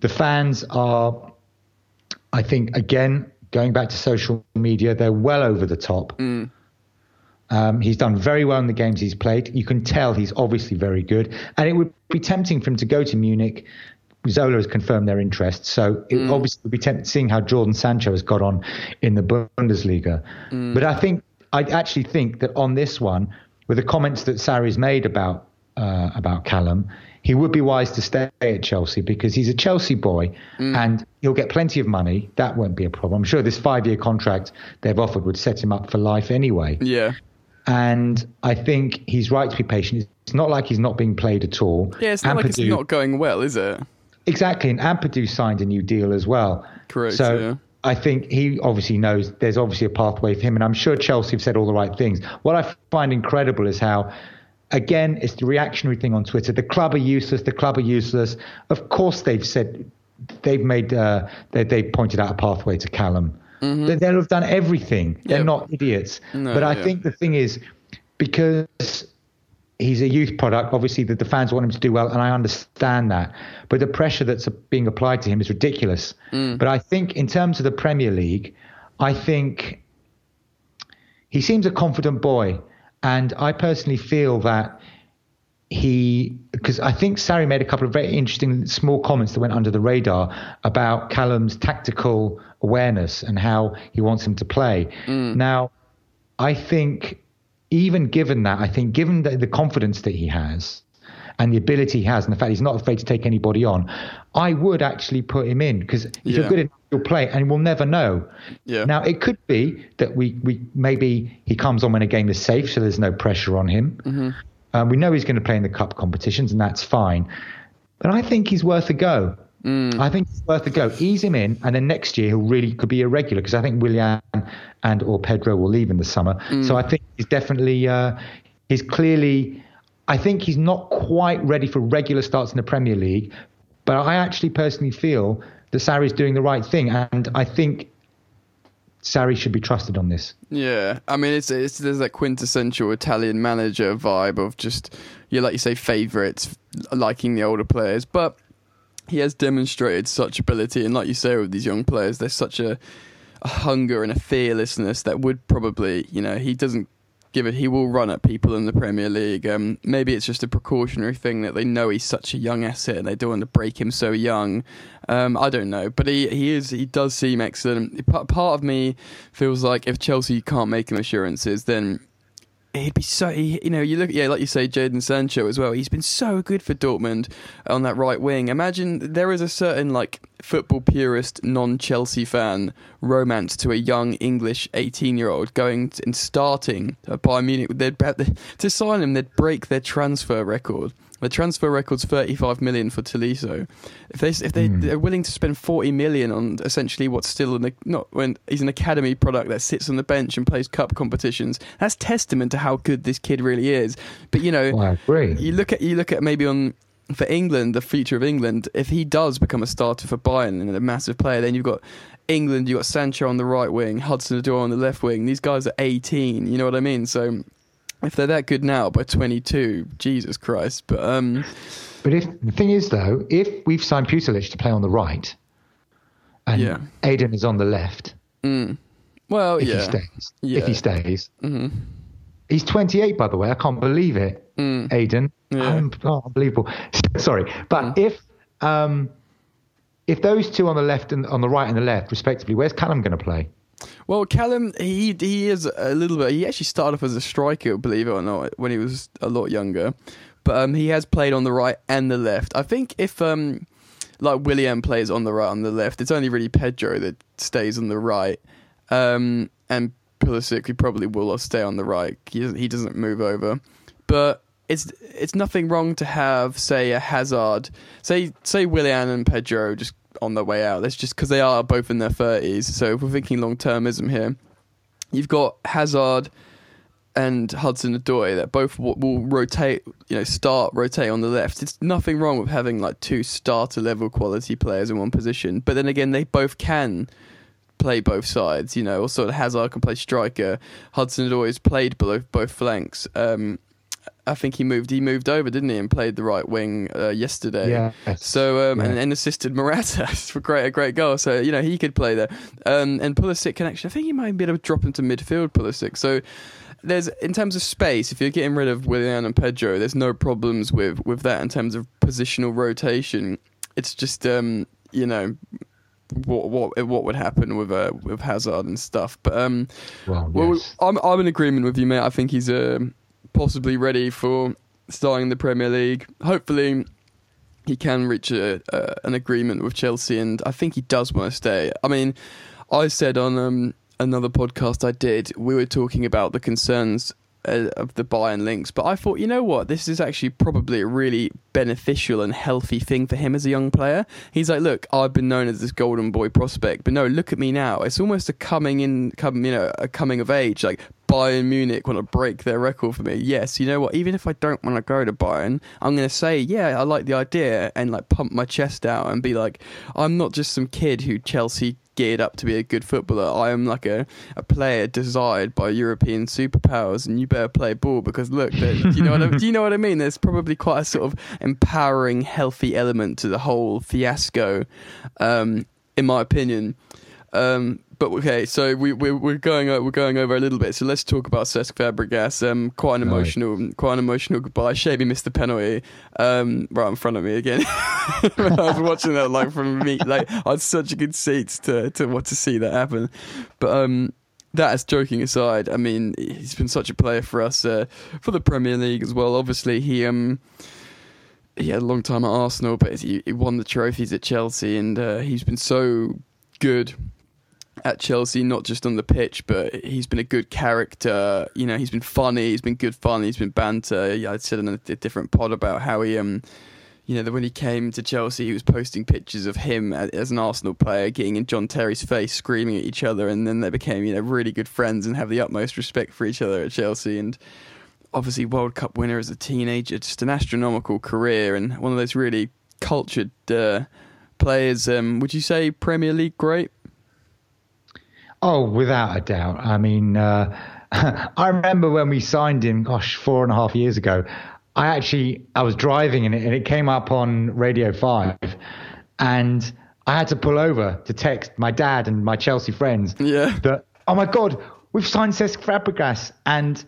The fans are, I think, again going back to social media, they're well over the top. Mm. Um, he's done very well in the games he's played. You can tell he's obviously very good, and it would be tempting for him to go to Munich. Zola has confirmed their interest, so it mm. obviously would be tempting seeing how Jadon Sancho has got on in the Bundesliga. Mm. But I think I actually think that on this one, with the comments that Sarri's made about uh, about Callum, he would be wise to stay at Chelsea because he's a Chelsea boy mm. and he'll get plenty of money. That won't be a problem. I'm sure this five year contract they've offered would set him up for life anyway. Yeah. And I think he's right to be patient. It's not like he's not being played at all. Yeah, it's not Ampadu, like it's not going well, is it? Exactly. And Ampadu signed a new deal as well. Correct. So yeah. I think he obviously knows there's obviously a pathway for him. And I'm sure Chelsea have said all the right things. What I find incredible is how again, it's the reactionary thing on Twitter. The club are useless. The club are useless. Of course, they've said they've made uh, they they pointed out a pathway to Callum. Mm-hmm. They, they'll have done everything. They're yep. not idiots. No, but I yeah. think the thing is because he's a youth product. Obviously, the, the fans want him to do well, and I understand that. But the pressure that's being applied to him is ridiculous. Mm. But I think, in terms of the Premier League, I think he seems a confident boy. And I personally feel that he, because I think Sarri made a couple of very interesting small comments that went under the radar about Callum's tactical awareness and how he wants him to play. Mm. Now, I think even given that, I think given the, the confidence that he has, and the ability he has and the fact he's not afraid to take anybody on, I would actually put him in because if yeah. you're good enough, you'll play and we'll never know. Yeah. Now, it could be that we, we maybe he comes on when a game is safe, so there's no pressure on him. Mm-hmm. Um, we know he's going to play in the cup competitions, and that's fine. But I think he's worth a go. Mm. I think it's worth a go. Ease him in, and then next year he'll really could be a regular because I think Willian and or Pedro will leave in the summer. Mm. So I think he's definitely uh, he's clearly I think he's not quite ready for regular starts in the Premier League, but I actually personally feel that Sarri is doing the right thing, and I think Sarri should be trusted on this. Yeah, I mean, it's, it's there's that quintessential Italian manager vibe of just you like you say favourites liking the older players, but he has demonstrated such ability, and like you say with these young players, there's such a, a hunger and a fearlessness that would probably you know he doesn't give it. He will run at people in the Premier League. Um, maybe it's just a precautionary thing that they know he's such a young asset and they don't want to break him so young. Um, I don't know, but he he is he does seem excellent. Part of me feels like if Chelsea can't make him assurances, then he'd be so he, you know you look yeah like you say Jadon Sancho as well. He's been so good for Dortmund on that right wing. Imagine there is a certain like football purist non-Chelsea fan romance to a young English 18 year old going and starting at Bayern Munich. They'd about to sign him they'd break their transfer record the transfer record's 35 million for Tolisso. If they if they mm. they're willing to spend 40 million on essentially what's still an not when he's an academy product that sits on the bench and plays cup competitions, that's testament to how good this kid really is. But you know, well, I agree. You look at you look at maybe on for England, the future of England, if he does become a starter for Bayern and a massive player, then you've got England, you've got Sancho on the right wing, Hudson Odoi on the left wing. These guys are 18, you know what I mean? So if they're that good now by 22, Jesus Christ. But um, but if the thing is though, if we've signed Pulisic to play on the right, and yeah. Eden is on the left, mm. well, if yeah. he stays, yeah. if he stays, mm-hmm. he's 28 by the way. I can't believe it, mm. Eden. Yeah. oh, unbelievable. Sorry, but mm. if um, if those two on the left and on the right and the left, respectively, where's Callum going to play? Well, Callum, he he is a little bit. He actually started off as a striker, believe it or not, when he was a lot younger. But um, he has played on the right and the left. I think if um, like Willian plays on the right and the left, it's only really Pedro that stays on the right. Um, and Pulisic, he probably will stay on the right. He he doesn't move over, but it's it's nothing wrong to have say a Hazard, say say Willian and Pedro just on their way out. That's just because they are both in their thirties. So if we're thinking long termism here, you've got Hazard and Hudson Odoi that both will, will rotate, you know, start rotate on the left. It's nothing wrong with having like two starter level quality players in one position, but then again, they both can play both sides. You know, also Hazard can play striker. Hudson Odoi has played both both flanks. Um, I think he moved. He moved over, didn't he, and played the right wing uh, yesterday. Yeah. So um, Yeah. and, and assisted Morata for great a great goal. So you know he could play there. Um, and Pulisic can actually. I think he might be able to drop into midfield. Pulisic. So there's in terms of space. If you're getting rid of Willian and Pedro, there's no problems with with that in terms of positional rotation. It's just um, you know. What what what would happen with uh, with Hazard and stuff, but um, Well, well. I'm I'm in agreement with you, mate. I think he's uh, possibly ready for starting the Premier League. Hopefully, he can reach a, an agreement with Chelsea, and I think he does want to stay. I mean, I said on um, another podcast I did, we were talking about the concerns uh, of the Bayern links, but I thought, you know what, this is actually probably a really beneficial and healthy thing for him as a young player. He's like, look, I've been known as this golden boy prospect, but no, look at me now. It's almost a coming in, come, you know, a coming of age. Like Bayern Munich want to break their record for me. Yes, you know what? Even if I don't want to go to Bayern, I'm going to say, yeah, I like the idea, and like pump my chest out and be like, I'm not just some kid who Chelsea geared up to be a good footballer. I am like a, a player desired by European superpowers, and you better play ball because look, do you know what I, do you know what I mean? There's probably quite a sort of empowering, healthy element to the whole fiasco, um, in my opinion. Um, but okay, so we we're, we're going we're going over a little bit. So let's talk about Cesc Fabregas. Um, quite an Right. emotional, quite an emotional goodbye. Shame he missed the penalty. Um, right in front of me again. I was watching that, like from me, like I had such a good seats to to what to see that happen. But um, that is joking aside. I mean, he's been such a player for us uh, for the Premier League as well. Obviously, he um he had a long time at Arsenal, but he, he won the trophies at Chelsea, and uh, he's been so good at Chelsea, not just on the pitch, but he's been a good character. You know, he's been funny, he's been good fun, he's been banter. Yeah, I said in a, a different pod about how he, um, you know, that when he came to Chelsea, he was posting pictures of him as an Arsenal player, getting in John Terry's face, screaming at each other, and then they became, you know, really good friends and have the utmost respect for each other at Chelsea. And obviously, World Cup winner as a teenager, just an astronomical career, and one of those really cultured uh, players. Um, would you say Premier League great? Oh, without a doubt. I mean, uh, I remember when we signed him, gosh, four and a half years ago. I actually, I was driving and it, and it came up on Radio 5. And I had to pull over to text my dad and my Chelsea friends Yeah. that, oh my God, we've signed Cesc Fabregas. And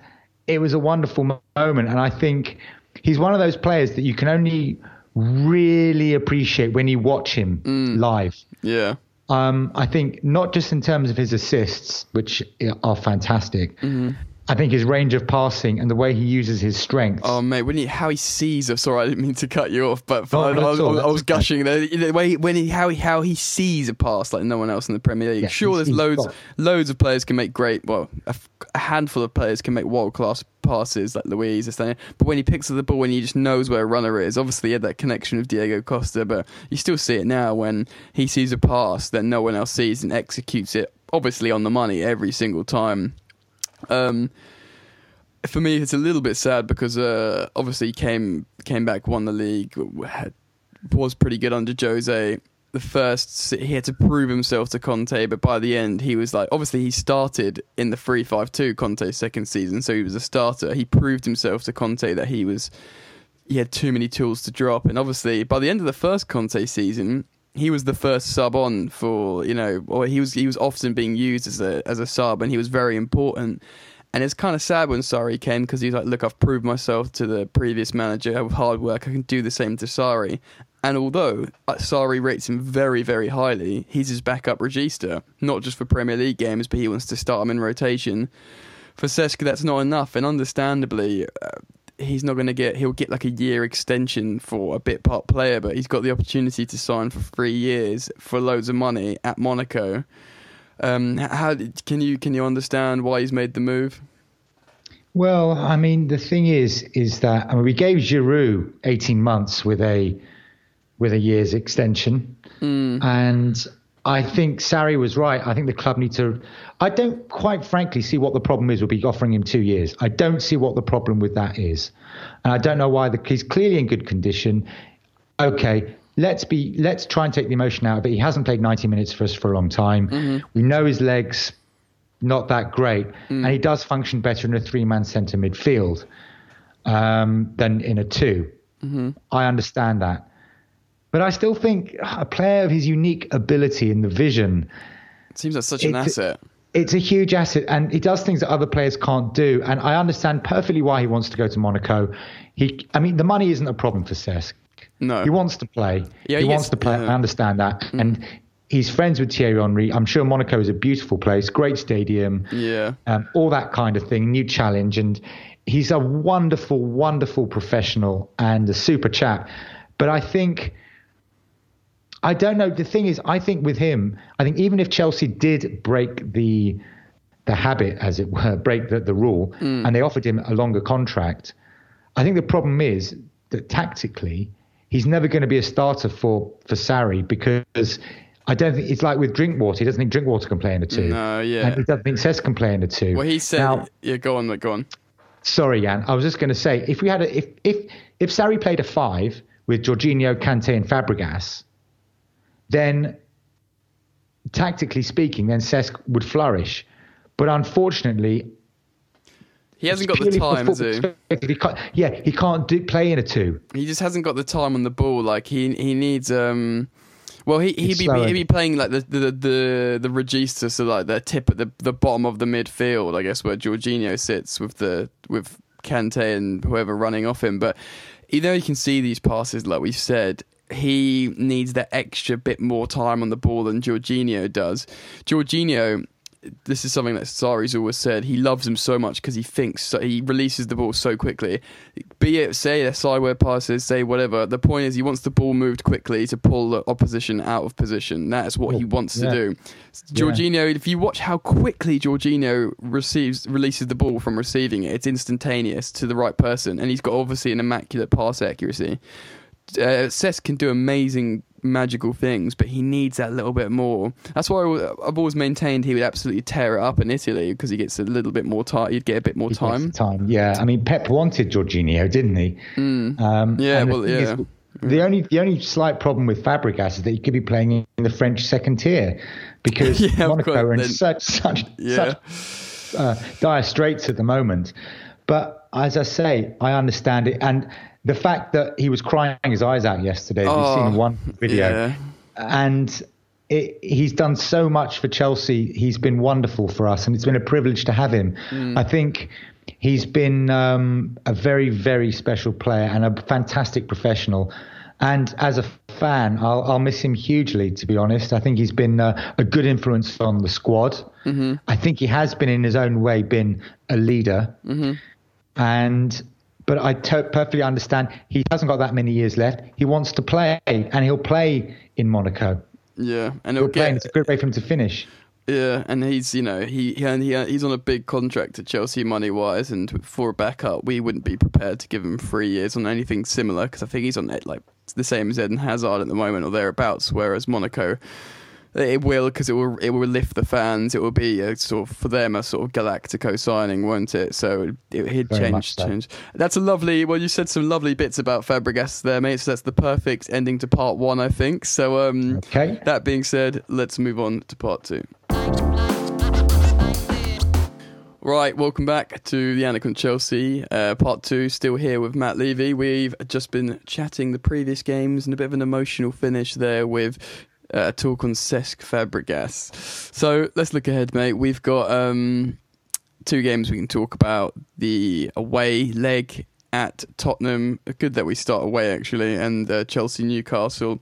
it was a wonderful moment. And I think he's one of those players that you can only really appreciate when you watch him live. Yeah. Um, I think not just in terms of his assists, which are fantastic. Mm-hmm. I think his range of passing and the way he uses his strength. Oh mate, when he how he sees us. Sorry, I didn't mean to cut you off, but No, I, not I, at I, I was gushing there. The way when he how he how he sees a pass like no one else in the Premier League. Yeah, sure, there's loads got- loads of players can make great. Well, a, f- a handful of players can make world class passes like Luiz but when he picks up the ball and he just knows where a runner is. Obviously, he had that connection with Diego Costa, but you still see it now when he sees a pass that no one else sees and executes it. Obviously, on the money every single time. Um, for me, it's a little bit sad because uh, obviously he came came back, won the league, had, was pretty good under Jose. The first he had to prove himself to Conte, but by the end he was like, obviously he started in the three five two Conte's second season, so he was a starter. He proved himself to Conte that he was he had too many tools to drop, and obviously by the end of the first Conte season, he was the first sub on for you know, or he was he was often being used as a as a sub, and he was very important. And it's kind of sad when Sarri came because he's like, look, I've proved myself to the previous manager with hard work. I can do the same to Sarri. And although uh, Sarri rates him very, very highly, he's his backup regista, not just for Premier League games, but he wants to start him in rotation. For Seska, that's not enough, and understandably, uh, he's not going to get. He'll get like a year extension for a bit part player, but he's got the opportunity to sign for three years for loads of money at Monaco. Um, how can you can you understand why he's made the move? Well, I mean, the thing is, is that I mean, we gave Giroud 18 months with a with a year's extension, Hmm. and I think Sarri was right. I think the club need to. I don't quite frankly see what the problem is with be offering him two years. I don't see what the problem with that is, and I don't know why. The, he's clearly in good condition. Okay, let's be let's try and take the emotion out of it. He hasn't played 90 minutes for us for a long time. Mm-hmm. We know his legs not that great, mm. and he does function better in a three-man centre midfield um, than in a 2 mm-hmm. I understand that. But I still think a player of his unique ability and the vision. It seems like such an asset. It's a huge asset, and he does things that other players can't do. And I understand perfectly why he wants to go to Monaco. He, I mean, the money isn't a problem for Cesc. No, he wants to play. Yeah, he, he wants gets, to play. Yeah. I understand that, mm. and he's friends with Thierry Henry. I'm sure Monaco is a beautiful place, great stadium. Yeah, um, all that kind of thing. New challenge, and he's a wonderful, wonderful professional and a super chap. But I think I don't know. The thing is, I think with him, I think even if Chelsea did break the the habit, as it were, break the, the rule, mm. and they offered him a longer contract, I think the problem is that tactically, he's never going to be a starter for for Sarri because I don't think it's like with Drinkwater. He doesn't think Drinkwater can play in a two. No, yeah. And he doesn't think Cesc can play in a two. Well, he said, now, yeah, go on, go on. Sorry, Jan. I was just going to say, if we had a, if if if Sarri played a five with Jorginho, Kante, and Fabregas, then tactically speaking, then Cesc would flourish. But unfortunately, he hasn't got the time, has he? he yeah, he can't do, play in a two. He just hasn't got the time on the ball. Like he he needs. um well, he he'd be, he'd be playing like the the the the regista, so like the tip at the the bottom of the midfield, I guess, where Jorginho sits with the with Kante and whoever running off him. But you know, you can see these passes, like we've said he needs that extra bit more time on the ball than Jorginho does. Jorginho, this is something that Sarri's always said. He loves him so much because he thinks so, he releases the ball so quickly. Be it say a sideward passes, say whatever. The point is he wants the ball moved quickly to pull the opposition out of position. That's what he oh, wants yeah. to do. Jorginho, if you watch how quickly Jorginho receives releases the ball from receiving it, it's instantaneous to the right person, and he's got obviously an immaculate pass accuracy uh, Cesc can do amazing magical things, but he needs that little bit more. That's why I've always maintained he would absolutely tear it up in Italy because he gets a little bit more time. He'd get a bit more time. Time, yeah. I mean, Pep wanted Jorginho, didn't he? Mm. Um, yeah, well, yeah. Is, the only the only slight problem with Fabregas is that he could be playing in the French second tier because yeah, Monaco are in then, such such yeah. such uh, dire straits at the moment. But as I say, I understand it, and the fact that he was crying his eyes out yesterday, oh, we've seen one video, yeah. and it, he's done so much for Chelsea. He's been wonderful for us, and it's been a privilege to have him. Mm. I think he's been um, a very, very special player and a fantastic professional. And as a fan, I'll, I'll miss him hugely, to be honest. I think he's been uh, a good influence on the squad. Mm-hmm. I think he has been, in his own way, been a leader. Mm-hmm. And but I t- perfectly understand he hasn't got that many years left. He wants to play, and he'll play in Monaco. Yeah, and he'll, he'll get. It's a good way for him to finish. Yeah, and he's you know he he, he uh, he's on a big contract at Chelsea money wise, and for a backup, we wouldn't be prepared to give him three years on anything similar because I think he's on it like the same as Eden Hazard at the moment or thereabouts. Whereas Monaco, it will because it will it will lift the fans. It will be a sort of for them a sort of Galactico signing, won't it? So it, it change so. change. That's a lovely. Well, you said some lovely bits about Fabregas there, mate. So that's the perfect ending to part one, I think. So um, okay. That being said, let's move on to part two. Right, welcome back to the Anakin Chelsea uh, part two. Still here with Matt Levy. We've just been chatting the previous games and a bit of an emotional finish there with uh, talk on Cesc Fabregas. So let's look ahead, mate. We've got um, two games we can talk about. The away leg at Tottenham. Good that we start away actually, and uh, Chelsea Newcastle.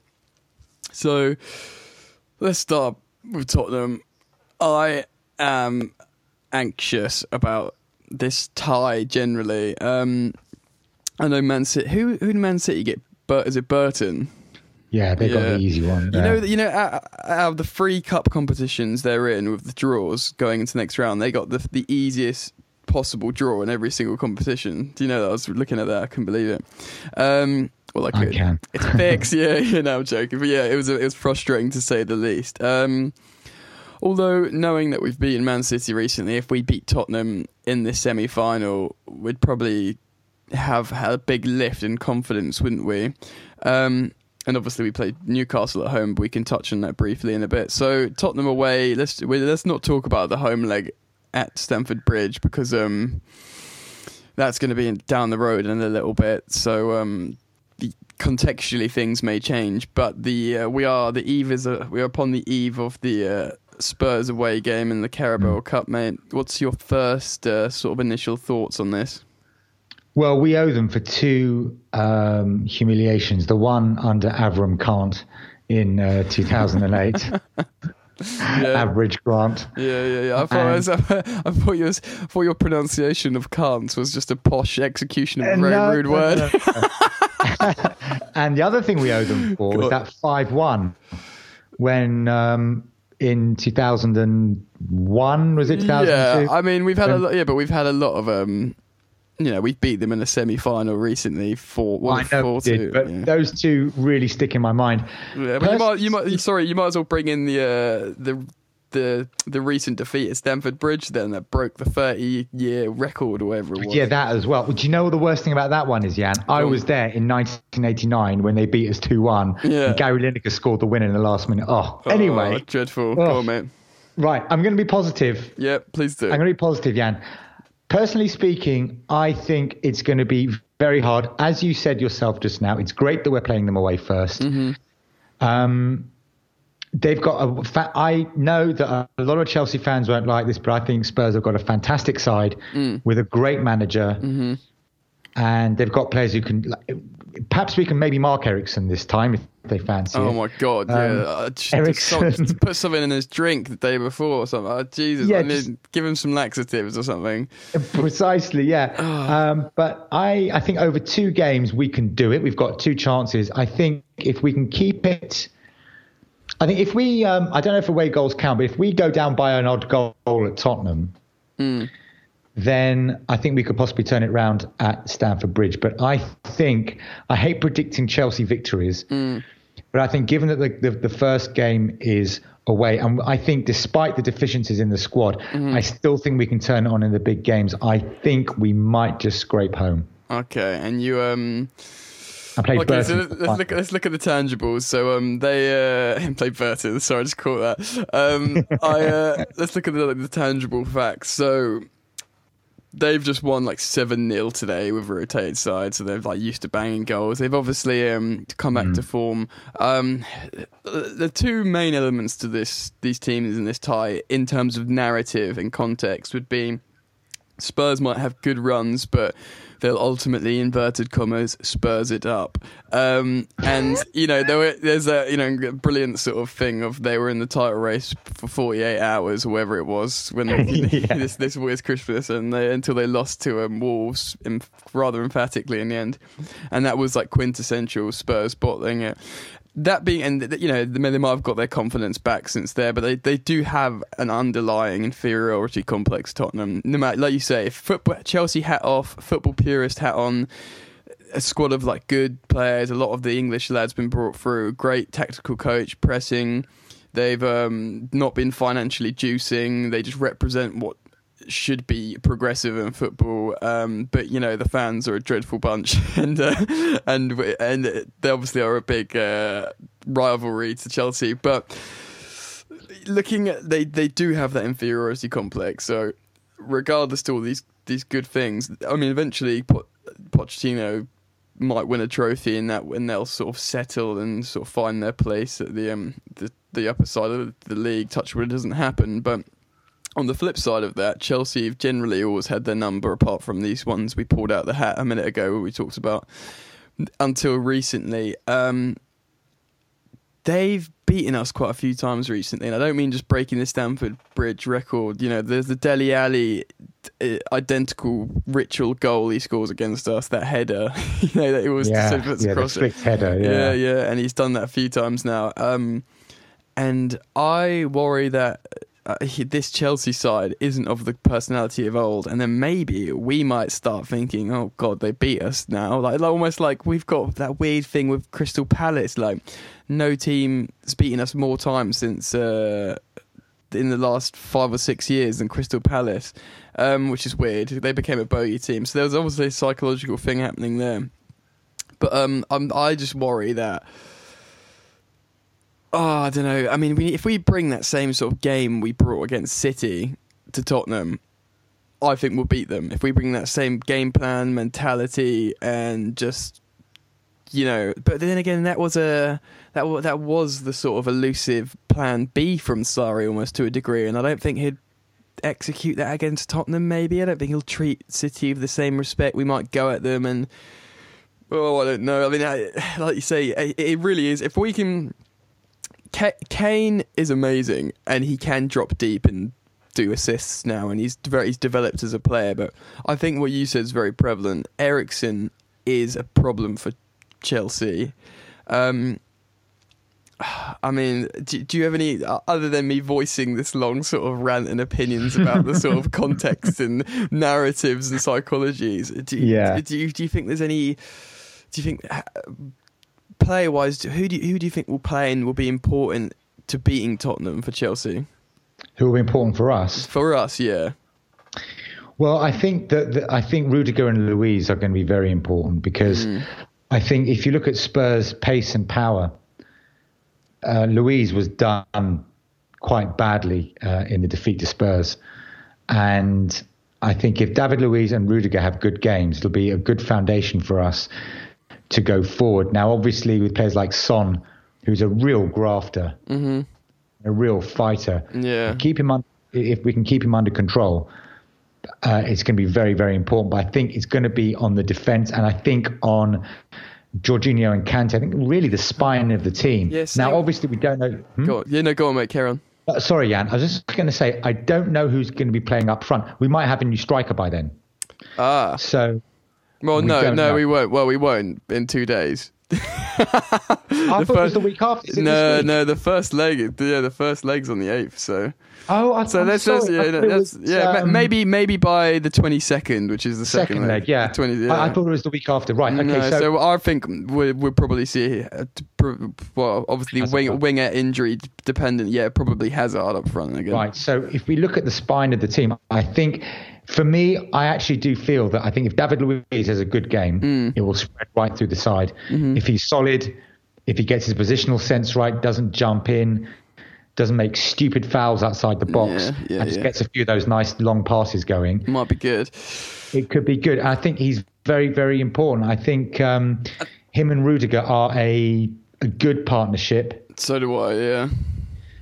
So let's start with Tottenham. I am anxious about this tie generally. Um, I know Man City. Who who did Man City get? Is it Burton? Yeah, they yeah. got the easy one. You know, you know, out, out, of the three cup competitions they're in with the draws going into the next round, they got the the easiest possible draw in every single competition. Do you know that? I was looking at that. I couldn't believe it. Um, well, I could. I can. It's fixed. yeah, you know, I'm joking. But yeah, it was it was frustrating to say the least. Um, although knowing that we've beaten Man City recently, if we beat Tottenham in this semi final, we'd probably have had a big lift in confidence, wouldn't we? Um, and obviously we played Newcastle at home, but we can touch on that briefly in a bit. So Tottenham away. Let's let's not talk about the home leg at Stamford Bridge because um, that's going to be down the road in a little bit. So um, the, contextually things may change, but the uh, we are the eve is a, we are upon the eve of the uh, Spurs away game in the Carabao Cup, mate. What's your first uh, sort of initial thoughts on this? Well, we owe them for two um, humiliations. The one under Avram Kant in uh, 2008. Yeah. Average Grant. Yeah, yeah, yeah. I thought, was, I thought, your, thought your pronunciation of Kant was just a posh execution of a very no, rude no, word. No, and the other thing we owe them for God. was that 5 1 when um, in 2001, was it 2002? Yeah, I mean, we've had a lot, yeah, but we've had a lot of. Um, you know, we've beat them in the semi-final recently for well, I know four did, two, but yeah. those two really stick in my mind. Yeah, but you might, you might, sorry, you might as well bring in the uh, the the the recent defeat at Stamford Bridge then that broke the 30 year record or whatever it was. Yeah, that as well. Do you know what the worst thing about that one is, Jan? I was there in 1989 when they beat us 2 1. Yeah. And Gary Lineker scored the winner in the last minute. Oh, oh anyway. Dreadful. Oh. Go on, mate. Right, I'm going to be positive. Yeah, please do. I'm going to be positive, Jan personally speaking, I think it's going to be very hard. As you said yourself just now, it's great that we're playing them away 1st mm-hmm. um, they've got a. Fa- I know that a lot of Chelsea fans won't like this, but I think Spurs have got a fantastic side mm. with a great manager. Mm-hmm. And they've got players who can. Perhaps we can maybe Mark Eriksen this time if they fancy. Oh it. my god! Um, yeah, uh, just, Eriksen. Just put something in his drink the day before or something. Oh, Jesus, yeah, just, give him some laxatives or something. Precisely, yeah. um, but I, I think over two games we can do it. We've got two chances. I think if we can keep it. I think if we, um, I don't know if away goals count, but if we go down by an odd goal at Tottenham, mm then I think we could possibly turn it around at Stamford Bridge. But I think I hate predicting Chelsea victories, mm. but I think given that the, the, the, first game is away, and I think despite the deficiencies in the squad, mm. I still think we can turn it on in the big games. I think we might just scrape home. Okay, and you um. I played okay, Burton. so let's look, let's look at the tangibles. So um, they uh, played Burton. Sorry, I just caught that. Um, I uh, let's look at the, the tangible facts. So they've just won like 7 0 today with a rotated side, so they're like used to banging goals. They've obviously um, come back mm. to form. Um, the two main elements to this these teams in this tie, in terms of narrative and context, would be Spurs might have good runs, but they'll ultimately inverted commas spurs it up. Um, and you know there were, there's a you know brilliant sort of thing of they were in the title race for 48 hours or whatever it was when yeah. this this was Christmas and they, until they lost to um, Wolves in, rather emphatically in the end, and that was like quintessential Spurs bottling it that being, and you know, they might have got their confidence back since there, but they, they do have an underlying inferiority complex. Tottenham, no matter, like you say, football, Chelsea hat off, football purist hat on, a squad of like good players. A lot of the English lads been brought through. Great tactical coach, pressing. They've um, not been financially juicing. They just represent what should be progressive in football, um, but you know the fans are a dreadful bunch, and uh, and and they obviously are a big uh, rivalry to Chelsea. But looking at they they do have that inferiority complex. So regardless to all these these good things, I mean, eventually po- Pochettino might win a trophy, and that and they'll sort of settle and sort of find their place at the um the the upper side of the league. Touchwood it doesn't happen, but on the flip side of that, Chelsea have generally always had their number, apart from these ones we pulled out the hat a minute ago, where we talked about until recently. Um, they've beaten us quite a few times recently, and I don't mean just breaking the Stamford Bridge record. You know, there's the Dele Alli uh, identical ritual goal he scores against us, that header. you know, that it was yeah, yeah, across it. header. Yeah. yeah, yeah, and he's done that a few times now. Um, and I worry that uh, he- this Chelsea side isn't of the personality of old, and then maybe we might start thinking, "Oh God, they beat us now." Like, almost like we've got that weird thing with Crystal Palace. Like, no team has beaten us more times since uh, in the last five or six years than Crystal Palace, um, which is weird. They became a bogey team, so there was obviously a psychological thing happening there. But um, I just worry that. Oh, I don't know. I mean, we, if we bring that same sort of game we brought against City to Tottenham, I think we'll beat them. If we bring that same game plan, mentality, and just you know, but then again, that was a that wa- that was the sort of elusive plan B from Sarri almost to a degree, and I don't think he'd execute that against Tottenham. Maybe I don't think he'll treat City with the same respect. We might go at them and. Oh, I don't know. I mean, I, like you say, it, it really is. If we can, Ka- Kane is amazing, and he can drop deep and do assists now, and he's very he's developed as a player. But I think what you said is very prevalent. Eriksen is a problem for Chelsea. Um, I mean, do, do you have any uh, other than me voicing this long sort of rant and opinions about the sort of context and narratives and psychologies? Do you, Yeah. do you do you think there's any? Do you think player wise, who do you, who do you think will play and will be important to beating Tottenham for Chelsea? Who will be important for us? For us, yeah. Well, I think that, that I think Rudiger and Luiz are going to be very important because I think if you look at Spurs' pace and power, uh, Luiz was done quite badly uh, in the defeat to Spurs, and I think if David Luiz and Rudiger have good games, it'll be a good foundation for us to go forward. Now, obviously, with players like Son, who's a real grafter, a real fighter, Yeah. keep him on. If we can keep him under control, uh, it's going to be very, very important. But I think it's going to be on the defense, and I think on Jorginho and Kante. I think really the spine of the team. Yes, now, obviously, we don't know. Hmm? Go on. Yeah, no, go on, mate. Carry on. Uh, sorry, Jan. I was just going to say I don't know who's going to be playing up front. We might have a new striker by then. Ah, So well, We no, no, know. we won't. Well, we won't in two days. I thought it was the week after. No, no, the first leg. Yeah, the first leg's on the eighth. So, Oh, I, so I'm let's sorry. just yeah, that's, was, yeah, um, maybe maybe by the twenty second, which is the second, second leg. Yeah, 20, yeah. I, I thought it was the week after. Right. Okay. no, so, so, I think we we'll probably see, uh, well, obviously wing, winger injury dependent. Yeah, probably Hazard up front again. Right. So if we look at the spine of the team, I think for me, I actually do feel that I think if David Luiz has a good game, Mm. it will spread right through the side. Mm-hmm. If he's solid, if he gets his positional sense right, doesn't jump in, doesn't make stupid fouls outside the box, Yeah, yeah, and just yeah. gets a few of those nice long passes going, Might be good. it could be good. I think he's very, very important. I think um, him and Rudiger are a, a good partnership. So do I. Yeah.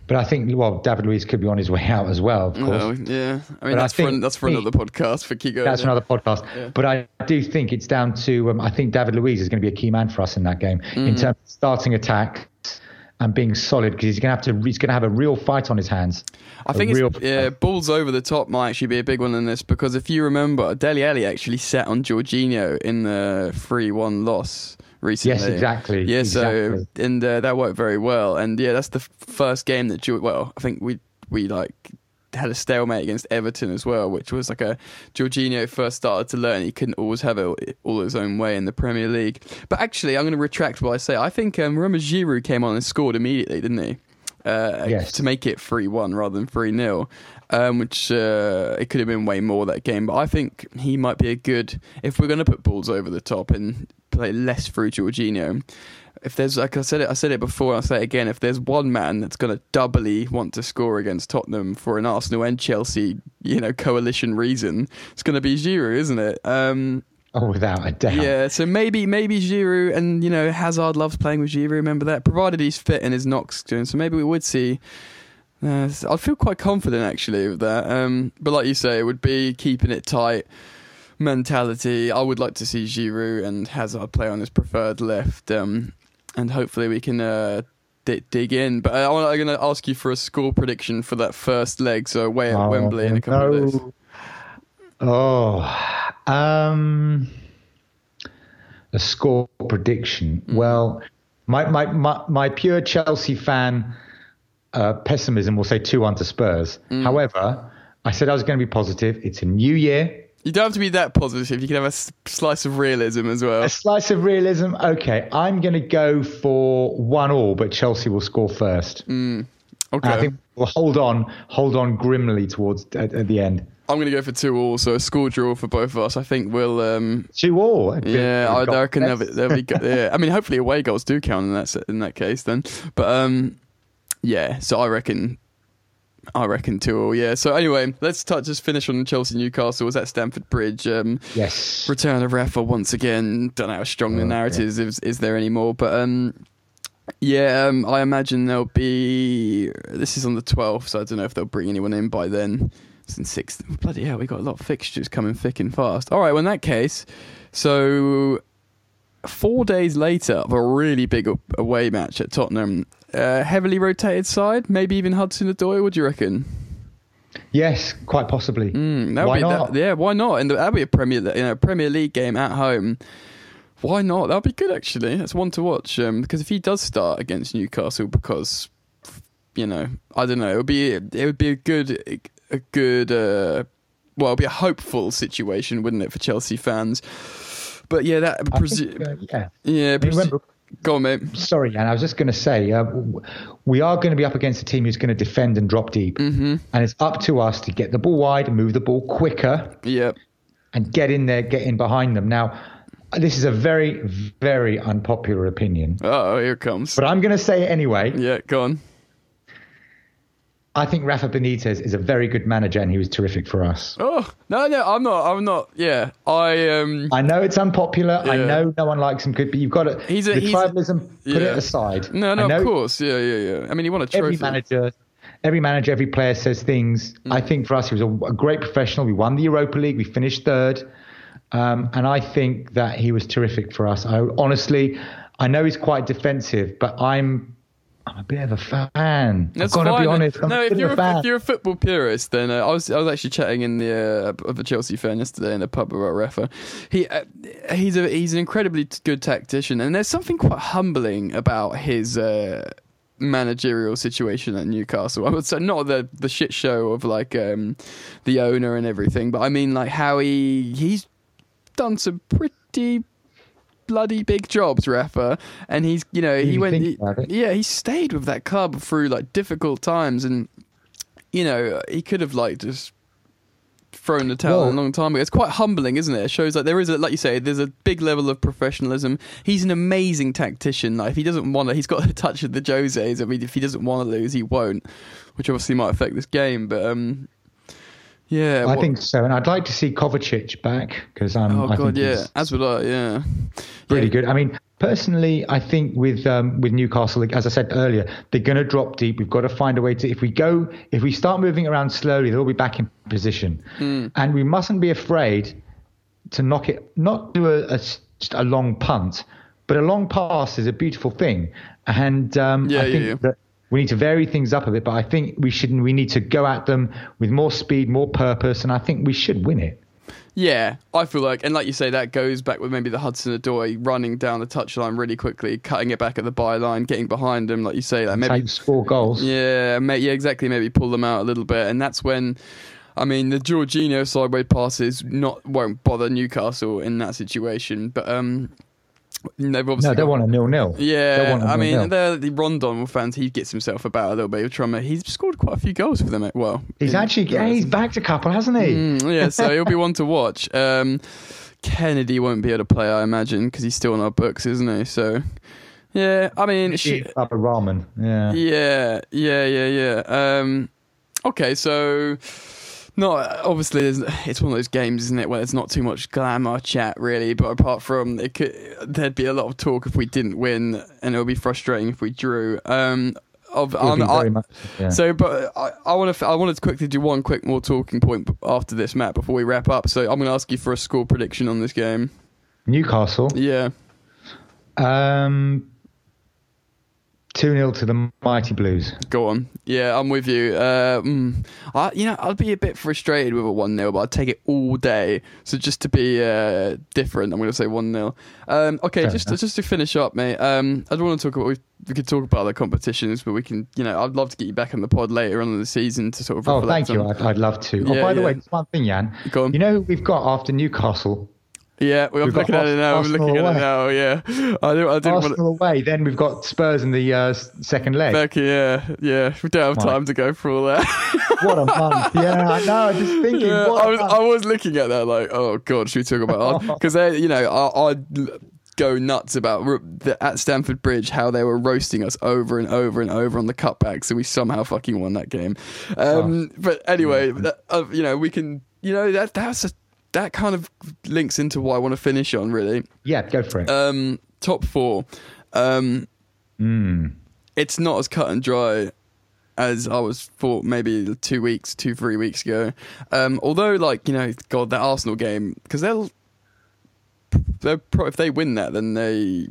But I think, well, David Luiz could be on his way out as well, of course. Yeah. I mean, But I that's for that's for he- another podcast. For going. That's yeah. another podcast. But I do think it's down to um, I think David Luiz is going to be a key man for us in that game Mm. in terms of starting attacks and being solid because he's going to have to he's going to have a real fight on his hands. I A think real it's yeah, balls over the top might actually be a big one in this because if you remember, Dele Alli actually sat on Jorginho in the three-one loss recently. Yes, exactly, Yeah, so and uh, that worked very well. And yeah, that's the first game that well, I think we we like had a stalemate against Everton as well, which was like a Jorginho first started to learn he couldn't always have it all his own way in the Premier League. But actually, I'm going to retract what I say. I think um, remember Giroud came on and scored immediately, didn't he? Uh, Yes. To make it three one rather than three 0 um, which uh, it could have been way more that game. But I think he might be a good if we're going to put balls over the top and play less through Jorginho. If there's like I said it, I said it before. I'll say it again. If there's one man that's going to doubly want to score against Tottenham for an Arsenal and Chelsea, you know, coalition reason, it's going to be Giroud, isn't it? Um, Oh, without a doubt. yeah, so maybe maybe Giroud and you know Hazard loves playing with Giroud. Remember that, provided he's fit and his knocks doing. So maybe we would see. Uh, I'd feel quite confident actually with that. Um, but like you say, it would be keeping it tight mentality. I would like to see Giroud and Hazard play on his preferred left, um, and hopefully we can uh, di- dig in. But I, I'm going to ask you for a score prediction for that first leg. So away at Oh, Wembley in a couple of days. Oh, um, a score prediction. Mm. Well, my, my my my pure Chelsea fan uh, pessimism, we'll say 2 1 to Spurs. Mm. However, I said I was going to be positive. It's a new year. You don't have to be that positive. You can have a slice of realism as well. A slice of realism. Okay, I'm going to go for one all, but Chelsea will score first. Mm. And Okay. I think we'll hold on, hold on grimly towards at, at the end. I'm going to go for two all, so a score draw for both of us. I think we'll. Um, Two all. yeah, I, I reckon they'll be, they'll be good. Yeah, I mean, hopefully away goals do count in that in that case then. But um, yeah, so I reckon. I reckon two all. Yeah. So anyway, let's touch. Just finish on Chelsea Newcastle. Was at Stamford Bridge. Um, Yes. return of Rafa once again. Don't know how strong the Oh, narrative is, is, is there anymore, but um, yeah, um, I imagine there'll be. This is on the 12th, so I don't know if they'll bring anyone in by then. It's in sixth. Bloody hell, we got a lot of fixtures coming thick and fast. All right, well in that case, so four days later of a really big away match at Tottenham, uh, heavily rotated side, maybe even Hudson Odoi. What do you reckon? Yes, quite possibly. Mm, Why be not? That, yeah, why not? And that'd be a Premier, you know, Premier League game at home. Why not? That'd be good actually. That's one to watch. Um, because if he does start against Newcastle, because you know, I don't know, it would be it would be a good a good uh, well, it'd be a hopeful situation, wouldn't it, for Chelsea fans? But yeah, that presu- think, uh, yeah. yeah. Presu- remember, go on, mate. sorry, and I was just going to say, uh, we are going to be up against a team who's going to defend and drop deep, mm-hmm. and it's up to us to get the ball wide, move the ball quicker, Yeah, and get in there, get in behind them. Now, this is a very, very unpopular opinion, oh, here it comes. but I'm going to say it anyway. Yeah, go on. I think Rafa Benitez is a very good manager, and he was terrific for us. Oh no, no, I'm not. I'm not. Yeah, I um. I know it's unpopular. I know no one likes him, good, but you've got to He's a- the he's a- tribalism. Put it aside. No, no, of course. Yeah, yeah, yeah. I mean, he won a trophy. every manager, every manager, every player says things. Mm. I think for us, he was a, a great professional. We won the Europa League. We finished third, um, and I think that he was terrific for us. I honestly, I know he's quite defensive, but I'm. I'm a bit of a fan. That's I've got to be honest. I'm no, if you're a a, if you're a football purist, then uh, I was I was actually chatting in the uh, of a Chelsea fan yesterday in a pub about Rafa. He uh, he's a he's an incredibly good tactician, and there's something quite humbling about his. Uh, managerial situation at Newcastle. I would say not the the shit show of like um, the owner and everything, but I mean like how he he's done some pretty bloody big jobs, Rafa, and he's you know he went he- yeah he stayed with that club through like difficult times, and you know he could have like just thrown the towel Well- a long time ago. It's quite humbling, isn't it? It shows like there is a like you say there's a big level of professionalism. He's an amazing tactician. Like if he doesn't want to, he's got a touch of the Jose's. I mean, if he doesn't want to lose, he won't, which obviously might affect this game. But um, yeah, I what- think so, and I'd like to see Kovacic back because um, Oh I god, think yeah, as would I. Yeah, pretty Yeah. good. I mean, personally, I think with um, with Newcastle, like, as I said earlier, they're going to drop deep. We've got to find a way to. If we go, if we start moving around slowly, they'll be back in position, Hmm. and we mustn't be afraid to knock it. Not do a, a a long punt, but a long pass is a beautiful thing, and um, Yeah, I think yeah. that. We need to vary things up a bit, but I think we should. We need to go at them with more speed, more purpose, and I think we should win it. Yeah, I feel like, and like you say, that goes back with maybe the Hudson Odoi running down the touchline really quickly, cutting it back at the byline, getting behind them, like you say, like Maybe score goals. Yeah, ma- yeah, exactly. Maybe pull them out a little bit, and that's when, I mean, the Jorginho sideways passes not won't bother Newcastle in that situation. But um, they've No, they got- want a nil-nil. Yeah, a I mean, nil-nil. the the Rondon fans, he gets himself about a little bit. of trauma. He's scored quite a few goals for them. Well, He's actually yeah, he's backed a couple, hasn't he? Mm, yeah, so he'll be one to watch. Um, Kenedy won't be able to play, I imagine, because he's still on our books, isn't he? So, yeah, I mean, sh- Up a ramen. Yeah. yeah, yeah, yeah, yeah. Um, okay, so no, obviously, it's one of those games, isn't it, where there's not too much glamour chat really. But apart from it, could, there'd be a lot of talk if we didn't win, and it would be frustrating if we drew. Um, of, It would be um, I- much, yeah. so, but I, I want to. I wanted to quickly do one quick more talking point after this, Matt, before we wrap up. So, I'm going to ask you for a score prediction on this game. Newcastle. Yeah, Um, 2 0 to the Mighty Blues. Go on. Yeah, I'm with you. Uh, mm, I, you know, I'd be a bit frustrated with a 1 0, but I'd take it all day. So just to be uh, different, I'm going to say 1 0. Um, okay, Fair just, enough. just to finish up, mate. Um, I don't want to talk about, we, we could talk about other competitions, but we can, you know, I'd love to get you back on the pod later on in the season to sort of Oh, thank you. on- I'd, I'd love to. oh, Yeah, by the way, just one thing, Jan. Go on. You know who we've got after Newcastle? Yeah, we're We've looking at it now. I'm Arsenal looking at it now. Yeah, I don't. I didn't want Arsenal away. Then we've got Spurs in the uh, second leg. Becky, yeah, yeah. We don't have time to go through all that. What a month. Yeah, I know. I'm just thinking. Yeah, I was, month. I was looking at that like, oh god, should we talk about because they, you know, I, I'd go nuts about the, at Stamford Bridge how they were roasting us over and over and over on the cutbacks, and we somehow fucking won that game. Um, But anyway, that, uh, you know, we can, you know, that that's a, that kind of links into what I want to finish on really. yeah, go for it. Um, top four. Um, Mm. it's not as cut and dry as I was thought maybe two weeks, two, three weeks ago. Um, although, like, you know, God, that Arsenal game, because they'll, they're pro- if they win that, then they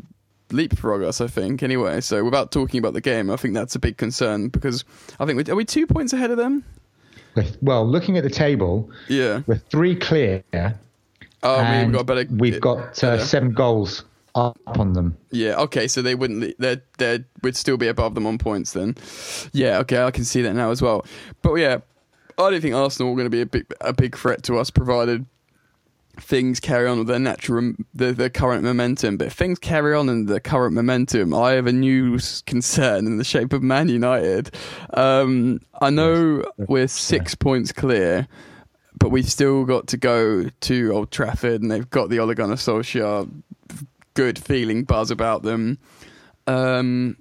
leapfrog us, I think, anyway. So, without talking about the game, I think that's a big concern because I think, we, are we two points ahead of them? With- Well, looking at the table, Yeah. we're three clear. Oh, we've got better. we've got uh, seven goals up on them. Yeah, okay, so they wouldn't. They they would still be above them on points then. Yeah, okay, I can see that now as well. But yeah, I don't think Arsenal are going to be a big a big threat to us, provided things carry on with their natural their, their current momentum. But if things carry on in the current momentum, I have a new concern in the shape of Man United. Um, I know we're six points clear. But we've still got to go to Old Trafford, and they've got the Gunnar Solskjaer good feeling buzz about them. Um,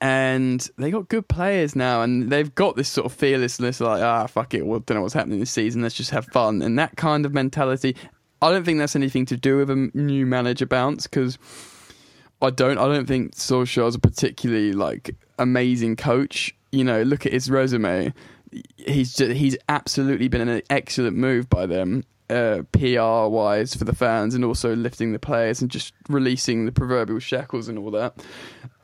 and they got good players now, and they've got this sort of fearlessness, like ah, fuck it, well, don't know what's happening this season. Let's just have fun, and that kind of mentality. I don't think that's anything to do with a new manager bounce because I don't. I don't think Solskjaer's a particularly like amazing coach. You know, look at his resume. He's just, he's absolutely been an excellent move by them, uh, PR wise for the fans, and also lifting the players and just releasing the proverbial shackles and all that.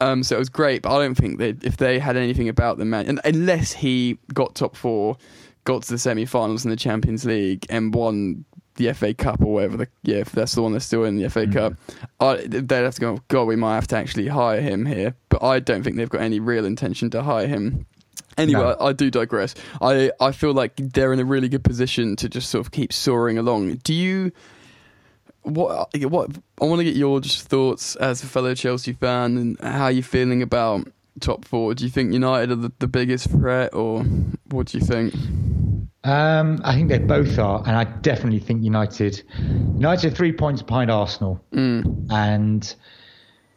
Um, so it was great, but I don't think that if they had anything about the man, and unless he got top four, got to the semi-finals in the Champions League, and won the FA Cup or whatever. The, yeah, if that's the one that's still in the FA Cup, I, they'd have to go. God, we might have to actually hire him here. But I don't think they've got any real intention to hire him. Anyway, No. I, I do digress. I, I feel like they're in a really good position to just sort of keep soaring along. Do you? What what I want to get your just thoughts as a fellow Chelsea fan and how you're feeling about top four. Do you think United are the, the biggest threat, or what do you think? Um, I think they both are, and I definitely think United. United are three points behind Arsenal, Mm, and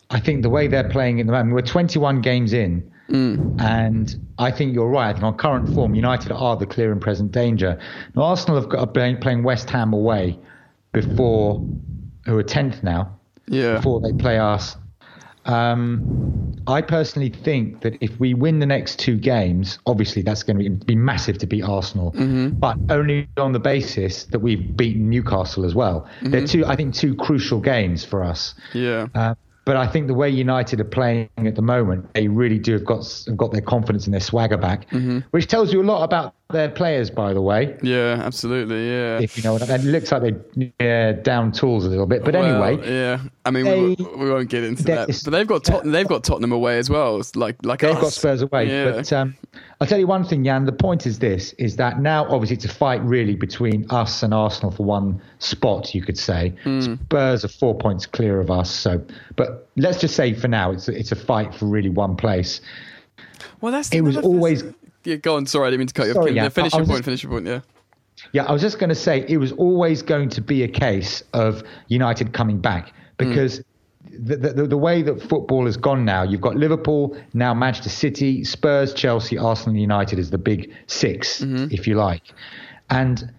I think the way they're playing at the moment, we're 21 games in, mm, and I think you're right. I think on current form, United are the clear and present danger. Now, Arsenal have got are playing, playing West Ham away before, who are 10th now, yeah, before they play us. Um, I personally think that if we win the next two games, obviously that's going to be, be massive to beat Arsenal, but only on the basis that we've beaten Newcastle as well. They're two, I think, two crucial games for us. yeah. Uh, but I think the way United are playing at the moment, they really do have got have got their confidence and their swagger back, mm-hmm. which tells you a lot about their players, by the way. Yeah, absolutely. Yeah. If you know what I mean. It looks like they yeah, down tools a little bit, but Well, anyway, yeah. I mean, we, they- we won't get into that, but they've got Tottenham. They've got Tottenham away as well. It's like like They've us. got Spurs away. Yeah. But um, I'll tell you one thing, Jan. The point is this: is that now obviously it's a fight really between us and Arsenal for one spot, you could say. Hmm. Spurs are four points clear of us. So, but let's just say for now it's a, it's a fight for really one place. well, that's it was always- Yeah, go on. Sorry, I didn't mean to cut you off. Sorry, yeah, finish your point. just- Finish your point. Yeah. Yeah, I was just going to say it was always going to be a case of United coming back because mm. the, the, the way that football has gone now, you've got Liverpool, now Manchester City, Spurs, Chelsea, Arsenal, and United is the big 6 mm-hmm. if you like. And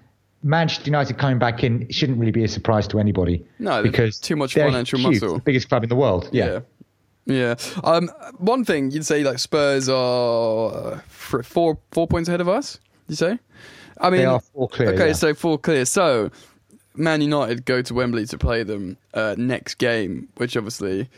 Manchester United coming back in shouldn't really be a surprise to anybody. No, because too much financial huge, muscle. the biggest club in the world. Yeah. Yeah. Yeah. Um, one thing you'd say like Spurs are uh, four four points ahead of us. You say? I mean, They are four clear, Okay, yeah. so four clear. So, Man United go to Wembley to play them uh, next game, which obviously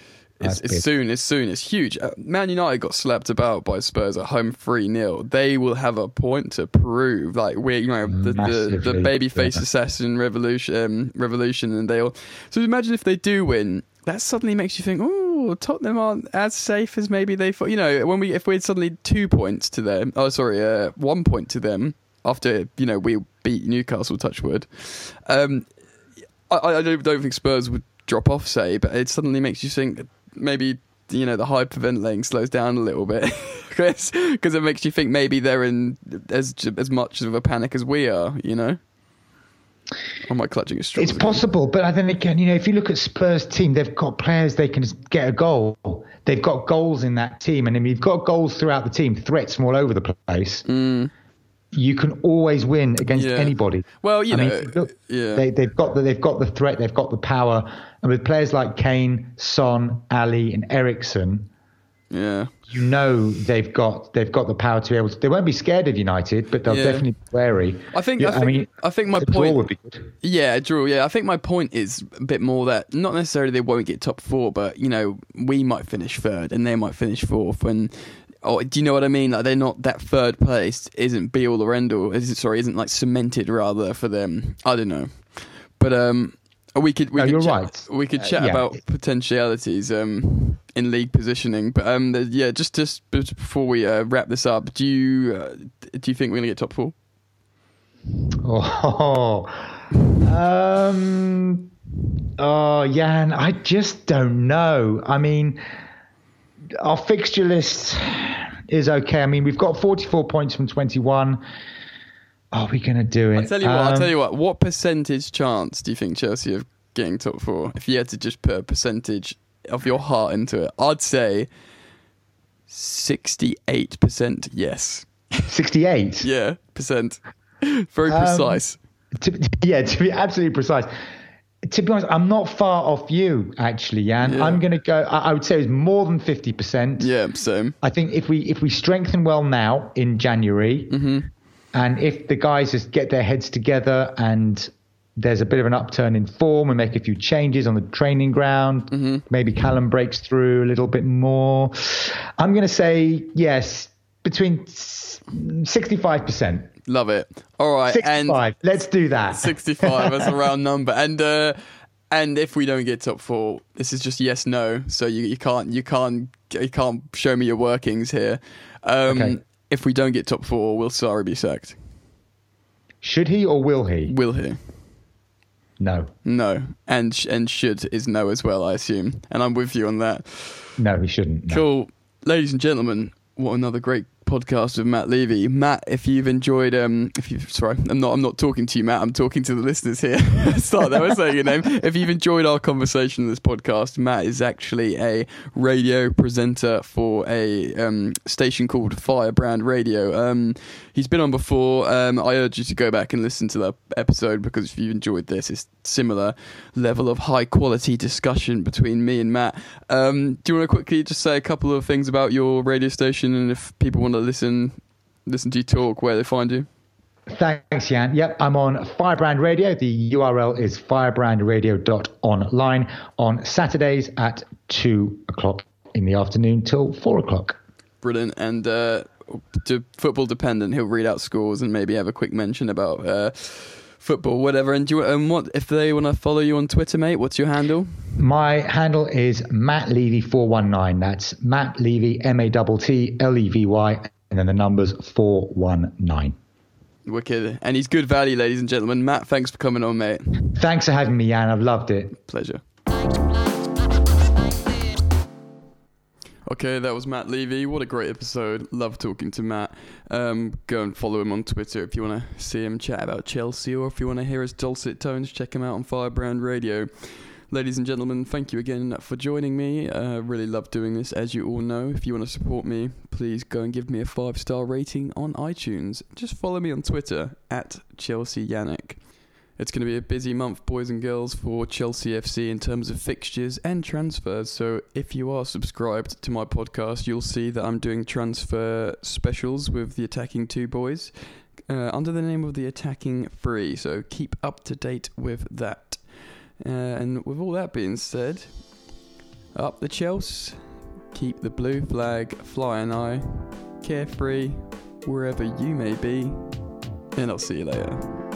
is, it's soon. Is soon. It's huge. Uh, Man United got slapped about by Spurs at home three 0 They will have a point to prove. Like we, you know, the the, the babyface yeah. assassin revolution, um, revolution, and they'll. So imagine if they do win. That suddenly makes you think, oh, Tottenham aren't as safe as maybe they thought. You know, when we if we had suddenly two points to them, oh sorry, uh, one point to them after you know we beat Newcastle, Touchwood. Um, I, I don't, don't think Spurs would drop off, say, but it suddenly makes you think maybe you know the hyperventilating slows down a little bit because it makes you think maybe they're in as as much of a panic as we are. You know. I clutching a straw? It's possible, but I think again, you know, if you look at Spurs team, they've got players they can get a goal. They've got goals in that team, and if you've got goals throughout the team, threats from all over the place. Mm. You can always win against yeah. anybody. Well, you I know, mean, look, yeah. they, they've got the they've got the threat, they've got the power, and with players like Kane, Son, Alli, and Eriksen, yeah, you know they've got they've got the power to be able to. They won't be scared of United, but they'll yeah. definitely be wary. I think. Yeah, I, think I mean, I think my point would be good. Yeah, draw. Yeah, I think my point is a bit more that not necessarily they won't get top four, but you know we might finish third and they might finish fourth, and oh, do you know what I mean? Like they're not that third place isn't be all or end all. Is sorry, isn't like cemented rather for them. I don't know, but um, we could. We no, could you're chat, right. We could uh, chat uh, yeah. about potentialities um, in league positioning, but um, yeah, just just before we uh, wrap this up, do you uh, do you think we're gonna get top four? Oh, um, oh, Jan, I just don't know. I mean, our fixture list is okay. I mean, we've got 44 points from 21. Are we going to do it? I'll tell you what. Um, I'll tell you what. What percentage chance do you think Chelsea of getting top four? If you had to just put a percentage of your heart into it, I'd say sixty-eight percent. Yes. Sixty-eight. yeah, percent. Very um, precise. Um, to, yeah, to be absolutely precise. To be honest, I'm not far off you, actually, Jan. Yeah. I'm going to go. I, I, would say it's more than fifty percent. Yeah, same. I think if we if we strengthen well now in January, mm-hmm. And if the guys just get their heads together and there's a bit of an upturn in form and make a few changes on the training ground, mm-hmm. maybe Callum breaks through a little bit more. I'm going to say yes, between 65%. Love it. All right. 65. And Let's do that. 65 as a round number. And, uh, and if we don't get top four, this is just yes, no. So you, you can't, you can't, you can't show me your workings here. Um, okay if we don't get top four, will Sarri be sacked? Should he or will he? Will he? No. No. And sh- and should is no as well, I assume. And I'm with you on that. No, he shouldn't. No. Cool. Ladies and gentlemen, what another great podcast with Matt Levy. Matt, if you've enjoyed, um, if you sorry, I'm not, I'm not talking to you, Matt. I'm talking to the listeners here. Start there by saying your name. If you've enjoyed our conversation in this podcast, Matt is actually a radio presenter for a um, station called Firebrand Radio. Um, he's been on before. Um, I urge you to go back and listen to that episode because if you've enjoyed this, it's similar level of high quality discussion between me and Matt. Um, do you want to quickly just say a couple of things about your radio station and if people want to listen listen to you talk, where they find you? Thanks, Jan. Yep, I'm on Firebrand Radio. The URL is firebrandradio.online on Saturdays at 2 o'clock in the afternoon till 4 o'clock. Brilliant. And uh, to football dependent, he'll read out scores and maybe have a quick mention about uh, football, whatever. And do you, um, what if they want to follow you on Twitter, mate? What's your handle? My handle is Matt Levy four one nine. That's Matt Levy M A T T L E V Y, and then the numbers four one nine. Wicked, and he's good value, ladies and gentlemen. Matt, thanks for coming on, mate. Thanks for having me, Jan. I've loved it. Pleasure. Okay, that was Matt Levy. What a great episode. Love talking to Matt. Um, go and follow him on Twitter if you want to see him chat about Chelsea or if you want to hear his dulcet tones, check him out on Firebrand Radio. Ladies and gentlemen, thank you again for joining me. Uh, really love doing this, as you all know. If you want to support me, please go and give me a five star rating on iTunes. Just follow me on Twitter at Chelsea Yannick. It's going to be a busy month, boys and girls, for Chelsea FC in terms of fixtures and transfers. So, if you are subscribed to my podcast, you'll see that I'm doing transfer specials with the Attacking Two Boys uh, under the name of the Attacking Three. So, keep up to date with that. Uh, and with all that being said, Up the Chelsea, keep the blue flag flying high, carefree, wherever you may be, and I'll see you later.